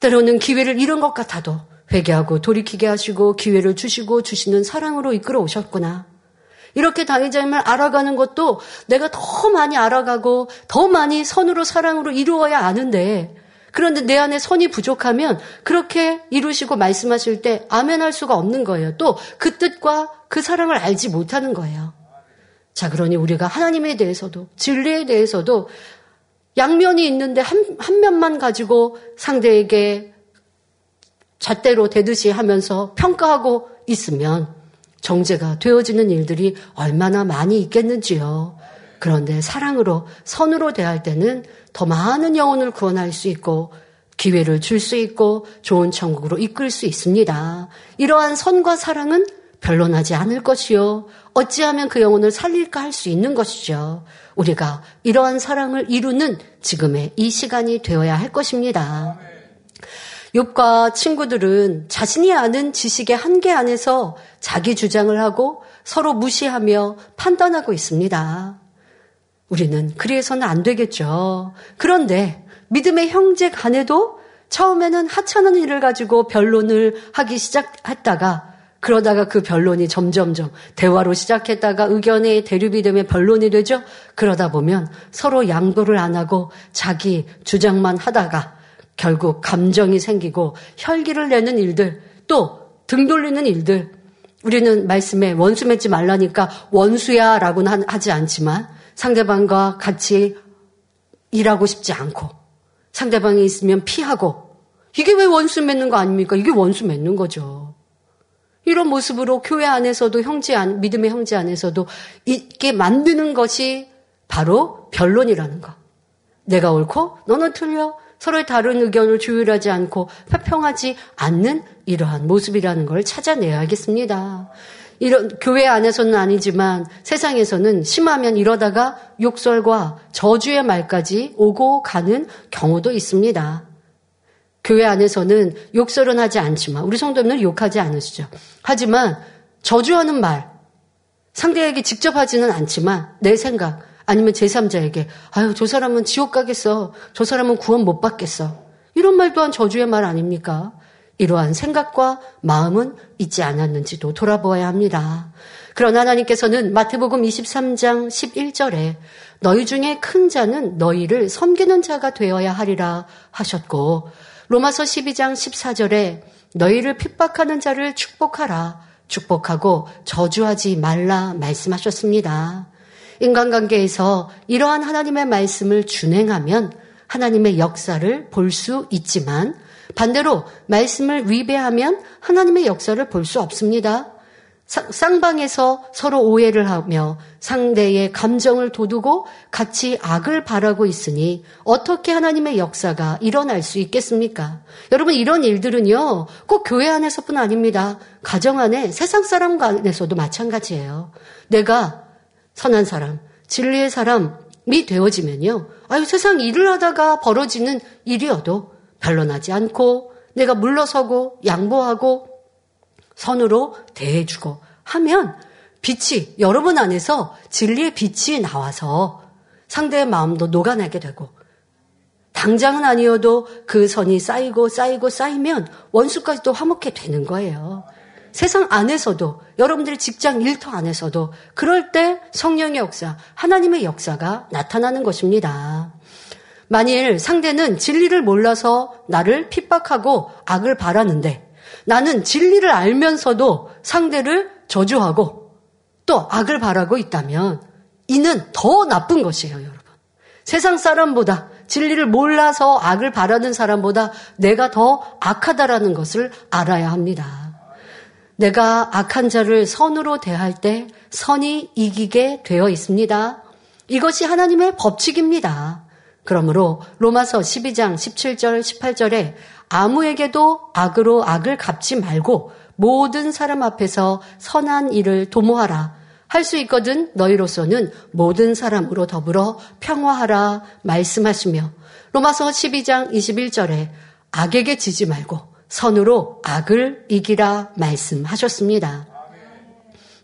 때로는 기회를 잃은 것 같아도 회개하고 돌이키게 하시고 기회를 주시고 주시는 사랑으로 이끌어 오셨구나. 이렇게 당의자임을 알아가는 것도 내가 더 많이 알아가고 더 많이 선으로 사랑으로 이루어야 아는데 그런데 내 안에 선이 부족하면 그렇게 이루시고 말씀하실 때 아멘 할 수가 없는 거예요. 또 그 뜻과 그 사랑을 알지 못하는 거예요. 자, 그러니 우리가 하나님에 대해서도 진리에 대해서도 양면이 있는데 한, 한 면만 가지고 상대에게 잣대로 대듯이 하면서 평가하고 있으면 정제가 되어지는 일들이 얼마나 많이 있겠는지요. 그런데 사랑으로, 선으로 대할 때는 더 많은 영혼을 구원할 수 있고, 기회를 줄 수 있고, 좋은 천국으로 이끌 수 있습니다. 이러한 선과 사랑은 변론하지 않을 것이요. 어찌하면 그 영혼을 살릴까 할 수 있는 것이죠. 우리가 이러한 사랑을 이루는 지금의 이 시간이 되어야 할 것입니다. 욥과 친구들은 자신이 아는 지식의 한계 안에서 자기 주장을 하고 서로 무시하며 판단하고 있습니다. 우리는 그래서는 안 되겠죠. 그런데 믿음의 형제 간에도 처음에는 하찮은 일을 가지고 변론을 하기 시작했다가 그러다가 그 변론이 점점점 대화로 시작했다가 의견의 대립이 되면 변론이 되죠. 그러다 보면 서로 양보를 안 하고 자기 주장만 하다가 결국 감정이 생기고 혈기를 내는 일들, 또 등 돌리는 일들. 우리는 말씀에 원수 맺지 말라니까 원수야 라고는 하지 않지만 상대방과 같이 일하고 싶지 않고 상대방이 있으면 피하고 이게 왜 원수 맺는 거 아닙니까? 이게 원수 맺는 거죠. 이런 모습으로 교회 안에서도 형제 안, 믿음의 형제 안에서도 있게 만드는 것이 바로 변론이라는 거. 내가 옳고 너는 틀려. 서로의 다른 의견을 조율하지 않고 회평하지 않는 이러한 모습이라는 걸 찾아내야겠습니다. 이런 교회 안에서는 아니지만 세상에서는 심하면 이러다가 욕설과 저주의 말까지 오고 가는 경우도 있습니다. 교회 안에서는 욕설은 하지 않지만 우리 성도님은 욕하지 않으시죠. 하지만 저주하는 말 상대에게 직접 하지는 않지만 내 생각 아니면 제3자에게 아유 저 사람은 지옥 가겠어. 저 사람은 구원 못 받겠어. 이런 말 또한 저주의 말 아닙니까? 이러한 생각과 마음은 있지 않았는지도 돌아보아야 합니다. 그러나 하나님께서는 마태복음 23장 11절에 너희 중에 큰 자는 너희를 섬기는 자가 되어야 하리라 하셨고 로마서 12장 14절에 너희를 핍박하는 자를 축복하라 축복하고 저주하지 말라 말씀하셨습니다. 인간관계에서 이러한 하나님의 말씀을 준행하면 하나님의 역사를 볼 수 있지만 반대로 말씀을 위배하면 하나님의 역사를 볼 수 없습니다. 쌍방에서 서로 오해를 하며 상대의 감정을 도두고 같이 악을 바라고 있으니 어떻게 하나님의 역사가 일어날 수 있겠습니까? 여러분 이런 일들은요 꼭 교회 안에서뿐 아닙니다. 가정 안에 세상 사람 간에서도 마찬가지예요. 내가 선한 사람, 진리의 사람이 되어지면요. 아유, 세상 일을 하다가 벌어지는 일이어도 변론하지 않고 내가 물러서고 양보하고 선으로 대해주고 하면 빛이 여러분 안에서 진리의 빛이 나와서 상대의 마음도 녹아내게 되고 당장은 아니어도 그 선이 쌓이고 쌓이고 쌓이면 원수까지도 화목해 되는 거예요. 세상 안에서도 여러분들의 직장 일터 안에서도 그럴 때 성령의 역사, 하나님의 역사가 나타나는 것입니다. 만일 상대는 진리를 몰라서 나를 핍박하고 악을 바라는데 나는 진리를 알면서도 상대를 저주하고 또 악을 바라고 있다면 이는 더 나쁜 것이에요, 여러분. 세상 사람보다 진리를 몰라서 악을 바라는 사람보다 내가 더 악하다라는 것을 알아야 합니다. 내가 악한 자를 선으로 대할 때 선이 이기게 되어 있습니다. 이것이 하나님의 법칙입니다. 그러므로 로마서 12장 17절 18절에 아무에게도 악으로 악을 갚지 말고 모든 사람 앞에서 선한 일을 도모하라. 할 수 있거든 너희로서는 모든 사람으로 더불어 평화하라 말씀하시며 로마서 12장 21절에 악에게 지지 말고 선으로 악을 이기라 말씀하셨습니다.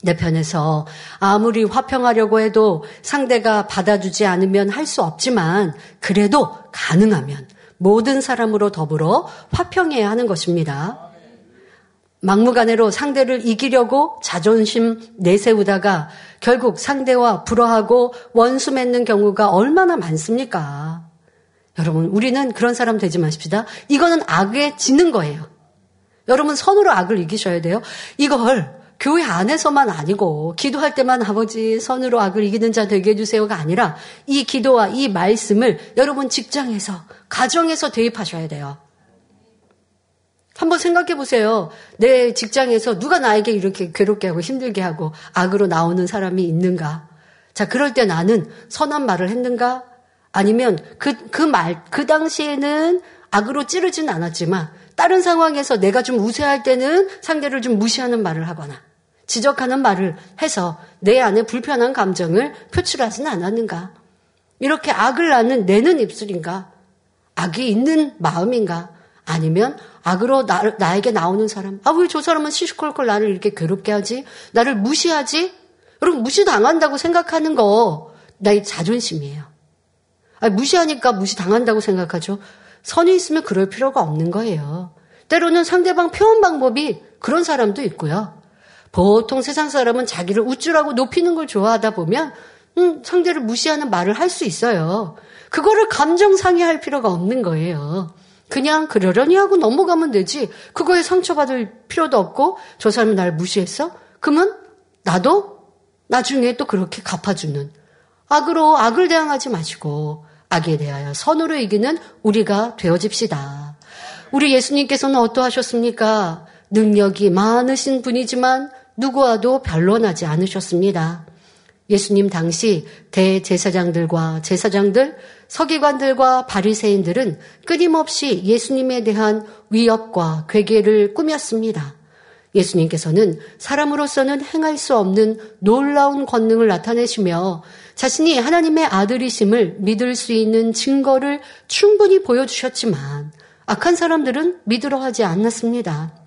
내 편에서 아무리 화평하려고 해도 상대가 받아주지 않으면 할 수 없지만 그래도 가능하면 모든 사람으로 더불어 화평해야 하는 것입니다. 막무가내로 상대를 이기려고 자존심 내세우다가 결국 상대와 불화하고 원수 맺는 경우가 얼마나 많습니까? 여러분, 우리는 그런 사람 되지 마십시다. 이거는 악에 지는 거예요. 여러분, 선으로 악을 이기셔야 돼요. 이걸 교회 안에서만 아니고 기도할 때만 아버지 선으로 악을 이기는 자 되게 해주세요가 아니라 이 기도와 이 말씀을 여러분 직장에서 가정에서 대입하셔야 돼요. 한번 생각해 보세요. 내 직장에서 누가 나에게 이렇게 괴롭게 하고 힘들게 하고 악으로 나오는 사람이 있는가? 자, 그럴 때 나는 선한 말을 했는가? 아니면 그, 그 말, 그 당시에는 악으로 찌르진 않았지만 다른 상황에서 내가 좀 우세할 때는 상대를 좀 무시하는 말을 하거나 지적하는 말을 해서 내 안에 불편한 감정을 표출하지는 않았는가? 이렇게 악을 낳는 내는 입술인가? 악이 있는 마음인가? 아니면 악으로 나, 나에게 나오는 사람. 아, 왜 저 사람은 시시콜콜 나를 이렇게 괴롭게 하지? 나를 무시하지? 여러분, 무시당한다고 생각하는 거, 나의 자존심이에요. 아, 무시하니까 무시당한다고 생각하죠. 선이 있으면 그럴 필요가 없는 거예요. 때로는 상대방 표현 방법이 그런 사람도 있고요. 보통 세상 사람은 자기를 우쭐하고 높이는 걸 좋아하다 보면, 음, 상대를 무시하는 말을 할 수 있어요. 그거를 감정 상해할 필요가 없는 거예요. 그냥 그러려니 하고 넘어가면 되지. 그거에 상처받을 필요도 없고 저 사람이 날 무시했어? 그러면 나도 나중에 또 그렇게 갚아주는 악으로 악을 대항하지 마시고 악에 대하여 선으로 이기는 우리가 되어집시다. 우리 예수님께서는 어떠하셨습니까? 능력이 많으신 분이지만 누구와도 변론하지 않으셨습니다. 예수님 당시 대제사장들과 제사장들, 서기관들과 바리새인들은 끊임없이 예수님에 대한 위협과 괴계를 꾸몄습니다. 예수님께서는 사람으로서는 행할 수 없는 놀라운 권능을 나타내시며 자신이 하나님의 아들이심을 믿을 수 있는 증거를 충분히 보여주셨지만 악한 사람들은 믿으러 하지 않았습니다.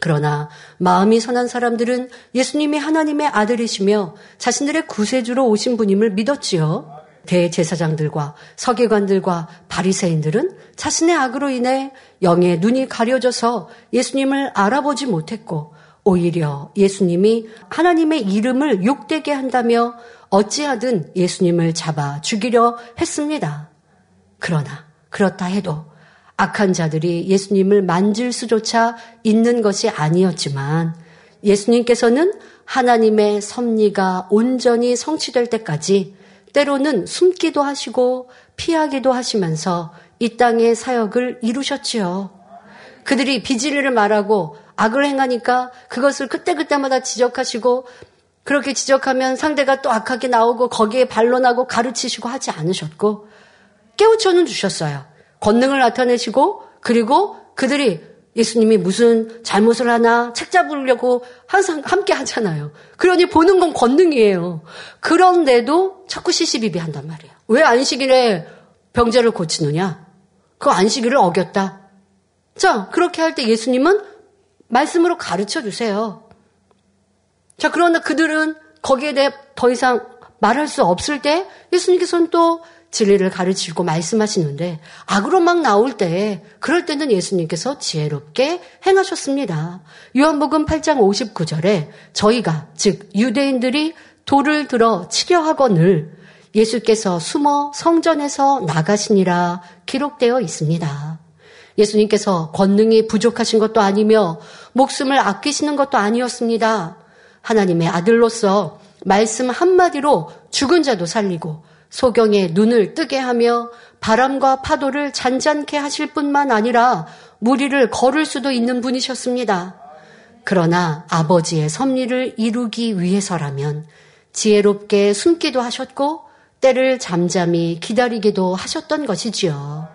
그러나 마음이 선한 사람들은 예수님이 하나님의 아들이시며 자신들의 구세주로 오신 분임을 믿었지요. 대제사장들과 서기관들과 바리새인들은 자신의 악으로 인해 영의 눈이 가려져서 예수님을 알아보지 못했고 오히려 예수님이 하나님의 이름을 욕되게 한다며 어찌하든 예수님을 잡아 죽이려 했습니다. 그러나 그렇다 해도 악한 자들이 예수님을 만질 수조차 있는 것이 아니었지만 예수님께서는 하나님의 섭리가 온전히 성취될 때까지 때로는 숨기도 하시고 피하기도 하시면서 이 땅의 사역을 이루셨지요. 그들이 비질리를 말하고 악을 행하니까 그것을 그때그때마다 지적하시고 그렇게 지적하면 상대가 또 악하게 나오고 거기에 반론하고 가르치시고 하지 않으셨고 깨우쳐는 주셨어요. 권능을 나타내시고 그리고 그들이 예수님이 무슨 잘못을 하나 책 잡으려고 항상 함께 하잖아요. 그러니 보는 건 권능이에요. 그런데도 자꾸 시시비비 한단 말이에요. 왜 안식일에 병자를 고치느냐? 그 안식일을 어겼다. 자, 그렇게 할 때 예수님은 말씀으로 가르쳐 주세요. 자, 그러나 그들은 거기에 대해 더 이상 말할 수 없을 때 예수님께서는 또 진리를 가르치고 말씀하시는데 악으로 막 나올 때 그럴 때는 예수님께서 지혜롭게 행하셨습니다. 요한복음 8장 59절에 저희가 즉 유대인들이 돌을 들어 치려 하거늘 예수께서 숨어 성전에서 나가시니라 기록되어 있습니다. 예수님께서 권능이 부족하신 것도 아니며 목숨을 아끼시는 것도 아니었습니다. 하나님의 아들로서 말씀 한마디로 죽은 자도 살리고 소경의 눈을 뜨게 하며 바람과 파도를 잔잔케 하실 뿐만 아니라 무리를 걸을 수도 있는 분이셨습니다. 그러나 아버지의 섭리를 이루기 위해서라면 지혜롭게 숨기도 하셨고 때를 잠잠히 기다리기도 하셨던 것이지요.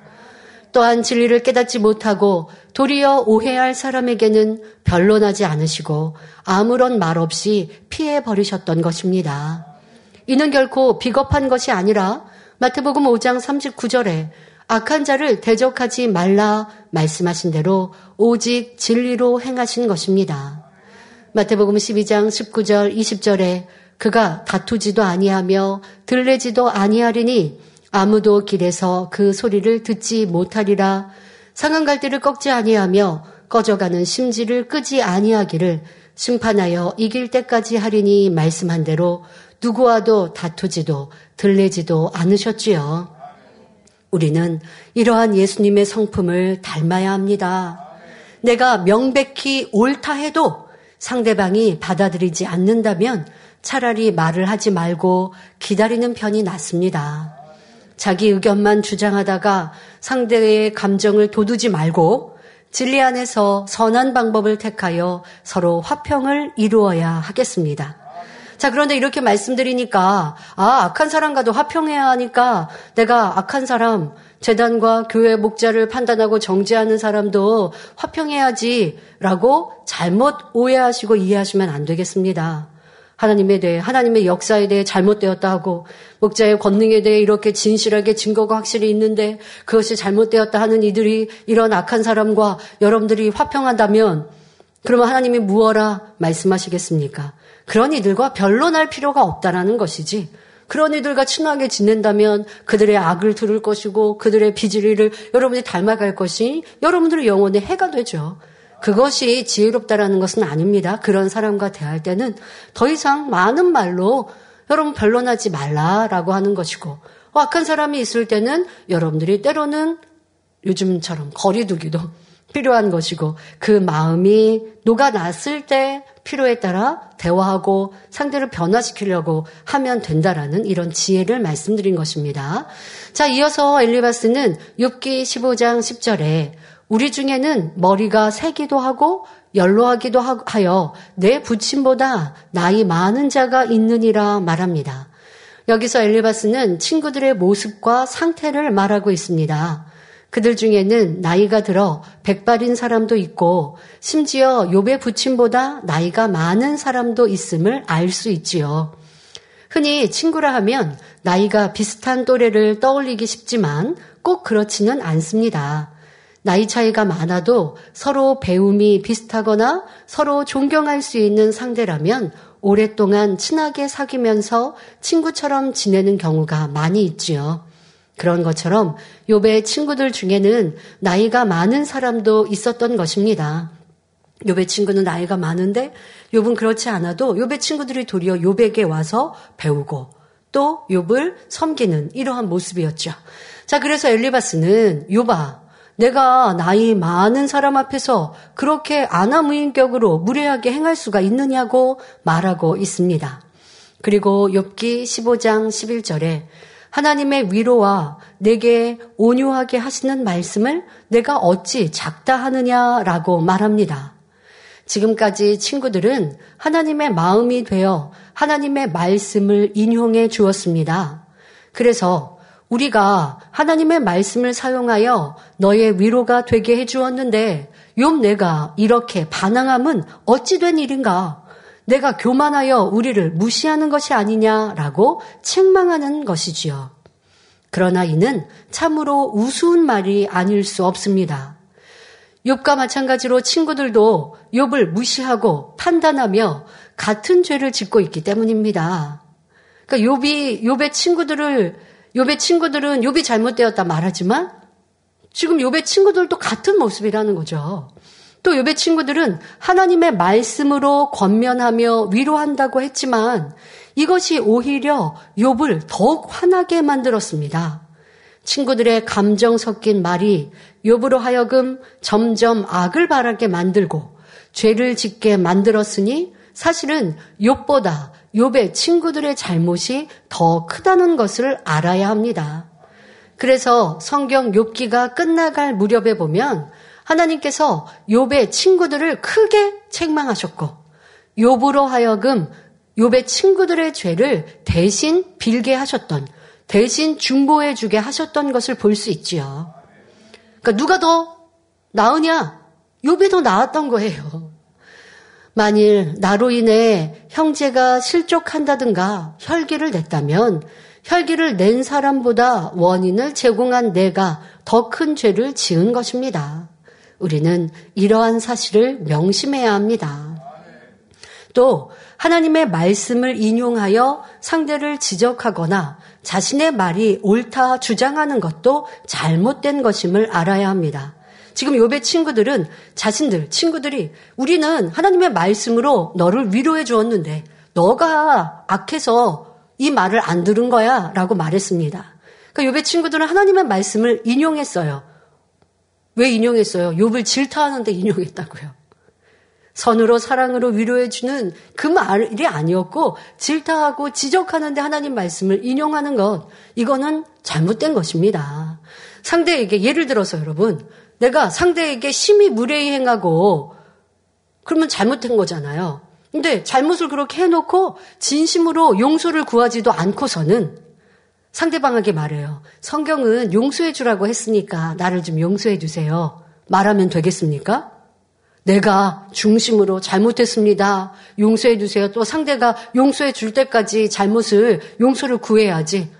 또한 진리를 깨닫지 못하고 도리어 오해할 사람에게는 변론하지 않으시고 아무런 말 없이 피해 버리셨던 것입니다. 이는 결코 비겁한 것이 아니라 마태복음 5장 39절에 악한 자를 대적하지 말라 말씀하신 대로 오직 진리로 행하신 것입니다. 마태복음 12장 19절 20절에 그가 다투지도 아니하며 들레지도 아니하리니 아무도 길에서 그 소리를 듣지 못하리라 상한 갈대를 꺾지 아니하며 꺼져가는 심지를 끄지 아니하기를 심판하여 이길 때까지 하리니 말씀한 대로 누구와도 다투지도 들레지도 않으셨지요. 우리는 이러한 예수님의 성품을 닮아야 합니다. 내가 명백히 옳다 해도 상대방이 받아들이지 않는다면 차라리 말을 하지 말고 기다리는 편이 낫습니다. 자기 의견만 주장하다가 상대의 감정을 도두지 말고 진리 안에서 선한 방법을 택하여 서로 화평을 이루어야 하겠습니다. 자, 그런데 이렇게 말씀드리니까, 아, 악한 사람과도 화평해야 하니까 내가 악한 사람, 재단과 교회 목자를 판단하고 정죄하는 사람도 화평해야지 라고 잘못 오해하시고 이해하시면 안 되겠습니다. 하나님에 대해, 하나님의 역사에 대해 잘못되었다 하고, 목자의 권능에 대해 이렇게 진실하게 증거가 확실히 있는데 그것이 잘못되었다 하는 이들이 이런 악한 사람과 여러분들이 화평한다면, 그러면 하나님이 무엇라 말씀하시겠습니까? 그런 이들과 변론할 필요가 없다라는 것이지. 그런 이들과 친하게 지낸다면 그들의 악을 들을 것이고 그들의 비질리를 여러분이 닮아갈 것이 여러분들의 영혼에 해가 되죠. 그것이 지혜롭다라는 것은 아닙니다. 그런 사람과 대할 때는 더 이상 많은 말로 여러분 변론하지 말라라고 하는 것이고 악한 사람이 있을 때는 여러분들이 때로는 요즘처럼 거리두기도 <laughs> 필요한 것이고 그 마음이 녹아났을 때 필요에 따라 대화하고 상대를 변화시키려고 하면 된다라는 이런 지혜를 말씀드린 것입니다. 자, 이어서 엘리바스는 6기 15장 10절에 우리 중에는 머리가 새기도 하고 연로하기도 하여 내 부친보다 나이 많은 자가 있느니라 말합니다. 여기서 엘리바스는 친구들의 모습과 상태를 말하고 있습니다. 그들 중에는 나이가 들어 백발인 사람도 있고 심지어 욥의 부친보다 나이가 많은 사람도 있음을 알 수 있지요. 흔히 친구라 하면 나이가 비슷한 또래를 떠올리기 쉽지만 꼭 그렇지는 않습니다. 나이 차이가 많아도 서로 배움이 비슷하거나 서로 존경할 수 있는 상대라면 오랫동안 친하게 사귀면서 친구처럼 지내는 경우가 많이 있지요. 그런 것처럼 요배의 친구들 중에는 나이가 많은 사람도 있었던 것입니다. 요배 친구는 나이가 많은데 욥은 그렇지 않아도 요배 친구들이 도리어 요배에게 와서 배우고 또 욥을 섬기는 이러한 모습이었죠. 자, 그래서 엘리바스는 요바 내가 나이 많은 사람 앞에서 그렇게 아나무인격으로 무례하게 행할 수가 있느냐고 말하고 있습니다. 그리고 욥기 15장 11절에 하나님의 위로와 내게 온유하게 하시는 말씀을 내가 어찌 작다 하느냐라고 말합니다. 지금까지 친구들은 하나님의 마음이 되어 하나님의 말씀을 인용해 주었습니다. 그래서 우리가 하나님의 말씀을 사용하여 너의 위로가 되게 해 주었는데 욥 내가 이렇게 반항함은 어찌 된 일인가? 내가 교만하여 우리를 무시하는 것이 아니냐라고 책망하는 것이지요. 그러나 이는 참으로 우스운 말이 아닐 수 없습니다. 욥과 마찬가지로 친구들도 욥을 무시하고 판단하며 같은 죄를 짓고 있기 때문입니다. 그러니까 욥이 욥의 친구들을 욥의 친구들은 욥이 잘못되었다 말하지만 지금 욥의 친구들도 같은 모습이라는 거죠. 또 욥의 친구들은 하나님의 말씀으로 권면하며 위로한다고 했지만 이것이 오히려 욥을 더욱 화나게 만들었습니다. 친구들의 감정 섞인 말이 욥으로 하여금 점점 악을 바라게 만들고 죄를 짓게 만들었으니 사실은 욥보다 욥의 친구들의 잘못이 더 크다는 것을 알아야 합니다. 그래서 성경 욥기가 끝나갈 무렵에 보면 하나님께서 욥의 친구들을 크게 책망하셨고 욥으로 하여금 욥의 친구들의 죄를 대신 빌게 하셨던 대신 중보해 주게 하셨던 것을 볼 수 있지요. 그러니까 누가 더 나으냐? 욥이 더 나았던 거예요. 만일 나로 인해 형제가 실족한다든가 혈기를 냈다면 혈기를 낸 사람보다 원인을 제공한 내가 더 큰 죄를 지은 것입니다. 우리는 이러한 사실을 명심해야 합니다. 또 하나님의 말씀을 인용하여 상대를 지적하거나 자신의 말이 옳다 주장하는 것도 잘못된 것임을 알아야 합니다. 지금 요배 친구들은 자신들, 친구들이 우리는 하나님의 말씀으로 너를 위로해 주었는데 너가 악해서 이 말을 안 들은 거야 라고 말했습니다. 그러니까 요배 친구들은 하나님의 말씀을 인용했어요. 왜 인용했어요? 욥을 질타하는데 인용했다고요. 선으로 사랑으로 위로해주는 그 말이 아니었고 질타하고 지적하는데 하나님 말씀을 인용하는 것 이거는 잘못된 것입니다. 상대에게 예를 들어서 여러분 내가 상대에게 심히 무례히 행하고 그러면 잘못된 거잖아요. 근데 잘못을 그렇게 해놓고 진심으로 용서를 구하지도 않고서는 상대방에게 말해요. 성경은 용서해 주라고 했으니까 나를 좀 용서해 주세요. 말하면 되겠습니까? 내가 중심으로 잘못했습니다. 용서해 주세요. 또 상대가 용서해 줄 때까지 잘못을 용서를 구해야지.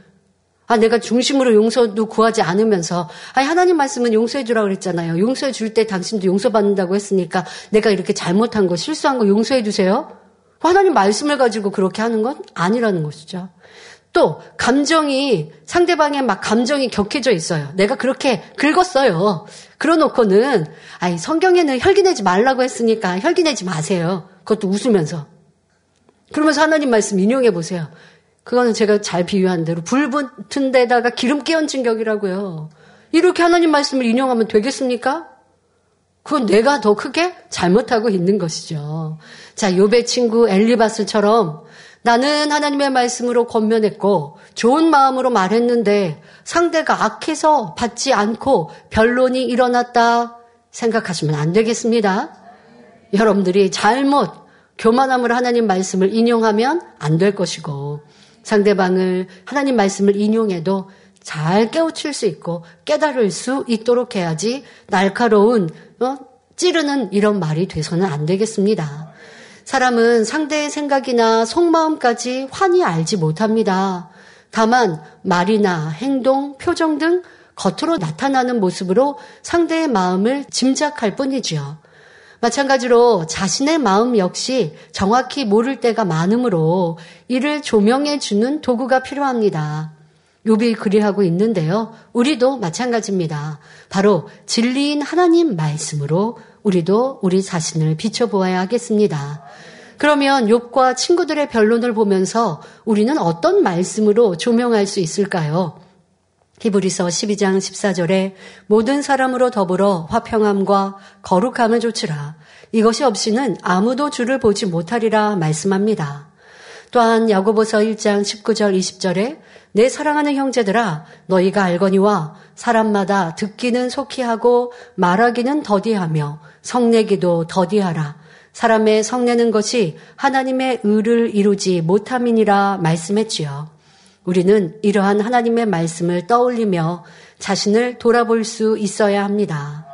아, 내가 중심으로 용서도 구하지 않으면서, 아니, 하나님 말씀은 용서해 주라고 그랬잖아요. 용서해 줄 때 당신도 용서받는다고 했으니까 내가 이렇게 잘못한 거, 실수한 거 용서해 주세요. 하나님 말씀을 가지고 그렇게 하는 건 아니라는 것이죠. 또 감정이 상대방의 막 감정이 격해져 있어요. 내가 그렇게 긁었어요. 그러놓고는 아니 성경에는 혈기 내지 말라고 했으니까 혈기 내지 마세요. 그것도 웃으면서 그러면서 하나님 말씀 인용해 보세요. 그거는 제가 잘 비유한 대로 불 붙은 데다가 기름 끼얹은 격이라고요. 이렇게 하나님 말씀을 인용하면 되겠습니까? 그건 내가 더 크게 잘못하고 있는 것이죠. 자, 요배 친구 엘리바스처럼 나는 하나님의 말씀으로 권면했고 좋은 마음으로 말했는데 상대가 악해서 받지 않고 변론이 일어났다 생각하시면 안 되겠습니다. 여러분들이 잘못 교만함으로 하나님 말씀을 인용하면 안 될 것이고 상대방을 하나님 말씀을 인용해도 잘 깨우칠 수 있고 깨달을 수 있도록 해야지 날카로운 어? 찌르는 이런 말이 돼서는 안 되겠습니다. 사람은 상대의 생각이나 속마음까지 환히 알지 못합니다. 다만 말이나 행동, 표정 등 겉으로 나타나는 모습으로 상대의 마음을 짐작할 뿐이지요. 마찬가지로 자신의 마음 역시 정확히 모를 때가 많으므로 이를 조명해 주는 도구가 필요합니다. 요비 그리하고 있는데요. 우리도 마찬가지입니다. 바로 진리인 하나님 말씀으로 우리도 우리 자신을 비춰보아야 하겠습니다. 그러면 욥과 친구들의 변론을 보면서 우리는 어떤 말씀으로 조명할 수 있을까요? 히브리서 12장 14절에 모든 사람으로 더불어 화평함과 거룩함을 좇으라. 이것이 없이는 아무도 주를 보지 못하리라 말씀합니다. 또한 야고보서 1장 19절 20절에 내 사랑하는 형제들아 너희가 알거니와 사람마다 듣기는 속히 하고 말하기는 더디하며 성내기도 더디하라. 사람의 성내는 것이 하나님의 의를 이루지 못함이니라 말씀했지요. 우리는 이러한 하나님의 말씀을 떠올리며 자신을 돌아볼 수 있어야 합니다.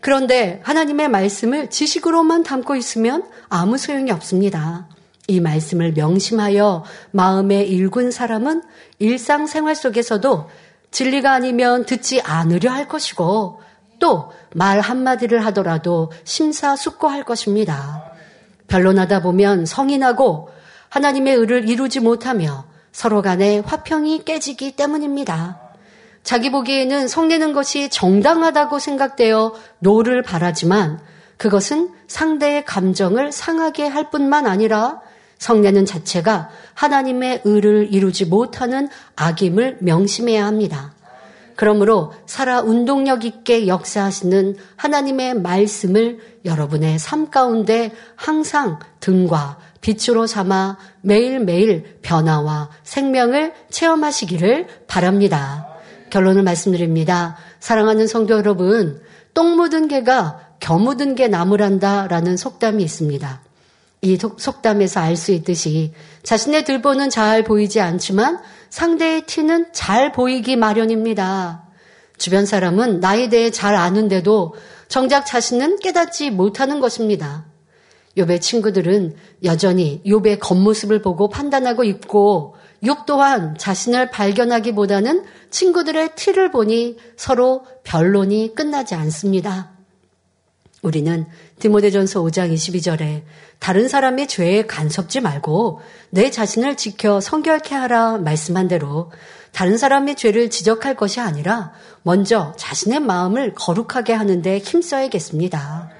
그런데 하나님의 말씀을 지식으로만 담고 있으면 아무 소용이 없습니다. 이 말씀을 명심하여 마음에 일군 사람은 일상생활 속에서도 진리가 아니면 듣지 않으려 할 것이고 또 말 한마디를 하더라도 심사숙고할 것입니다. 변론하다 보면 성이 나고 하나님의 의를 이루지 못하며 서로 간에 화평이 깨지기 때문입니다. 자기 보기에는 성내는 것이 정당하다고 생각되어 노를 발하지만 그것은 상대의 감정을 상하게 할 뿐만 아니라 성내는 자체가 하나님의 의를 이루지 못하는 악임을 명심해야 합니다. 그러므로 살아 운동력 있게 역사하시는 하나님의 말씀을 여러분의 삶 가운데 항상 등과 빛으로 삼아 매일매일 변화와 생명을 체험하시기를 바랍니다. 결론을 말씀드립니다. 사랑하는 성도 여러분, 똥 묻은 개가 겨 묻은 개 나무란다 라는 속담이 있습니다. 이 속담에서 알 수 있듯이 자신의 들보는 잘 보이지 않지만 상대의 티는 잘 보이기 마련입니다. 주변 사람은 나에 대해 잘 아는데도 정작 자신은 깨닫지 못하는 것입니다. 욥의 친구들은 여전히 욥의 겉모습을 보고 판단하고 있고 욥 또한 자신을 발견하기보다는 친구들의 티를 보니 서로 변론이 끝나지 않습니다. 우리는 디모데전서 5장 22절에 다른 사람의 죄에 간섭지 말고 내 자신을 지켜 성결케 하라 말씀한 대로 다른 사람의 죄를 지적할 것이 아니라 먼저 자신의 마음을 거룩하게 하는데 힘써야겠습니다.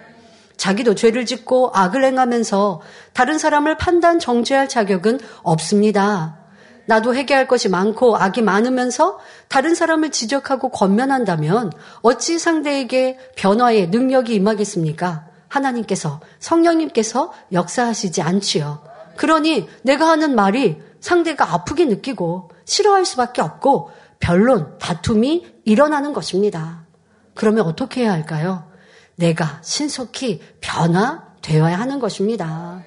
자기도 죄를 짓고 악을 행하면서 다른 사람을 판단 정죄할 자격은 없습니다. 나도 회개할 것이 많고 악이 많으면서 다른 사람을 지적하고 권면한다면 어찌 상대에게 변화의 능력이 임하겠습니까? 하나님께서 성령님께서 역사하시지 않지요. 그러니 내가 하는 말이 상대가 아프게 느끼고 싫어할 수밖에 없고 변론, 다툼이 일어나는 것입니다. 그러면 어떻게 해야 할까요? 내가 신속히 변화되어야 하는 것입니다.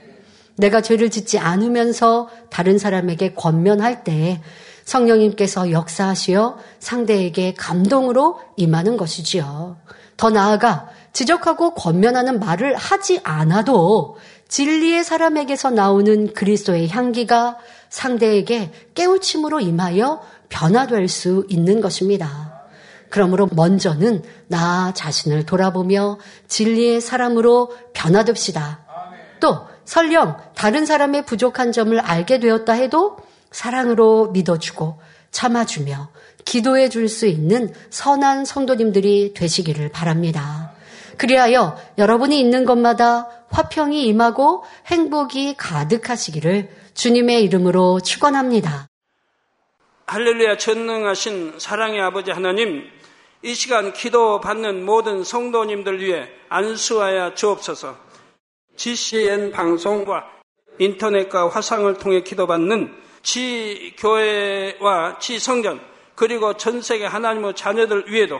내가 죄를 짓지 않으면서 다른 사람에게 권면할 때 성령님께서 역사하시어 상대에게 감동으로 임하는 것이지요. 더 나아가 지적하고 권면하는 말을 하지 않아도 진리의 사람에게서 나오는 그리스도의 향기가 상대에게 깨우침으로 임하여 변화될 수 있는 것입니다. 그러므로 먼저는 나 자신을 돌아보며 진리의 사람으로 변화됩시다. 또 설령 다른 사람의 부족한 점을 알게 되었다 해도 사랑으로 믿어주고 참아주며 기도해 줄 수 있는 선한 성도님들이 되시기를 바랍니다. 그리하여 여러분이 있는 곳마다 화평이 임하고 행복이 가득하시기를 주님의 이름으로 축원합니다. 할렐루야 전능하신 사랑의 아버지 하나님 이 시간 기도 받는 모든 성도님들 위해 안수하여 주옵소서. GCN 방송과 인터넷과 화상을 통해 기도받는 지 교회와 지 성전 그리고 전 세계 하나님의 자녀들 위에도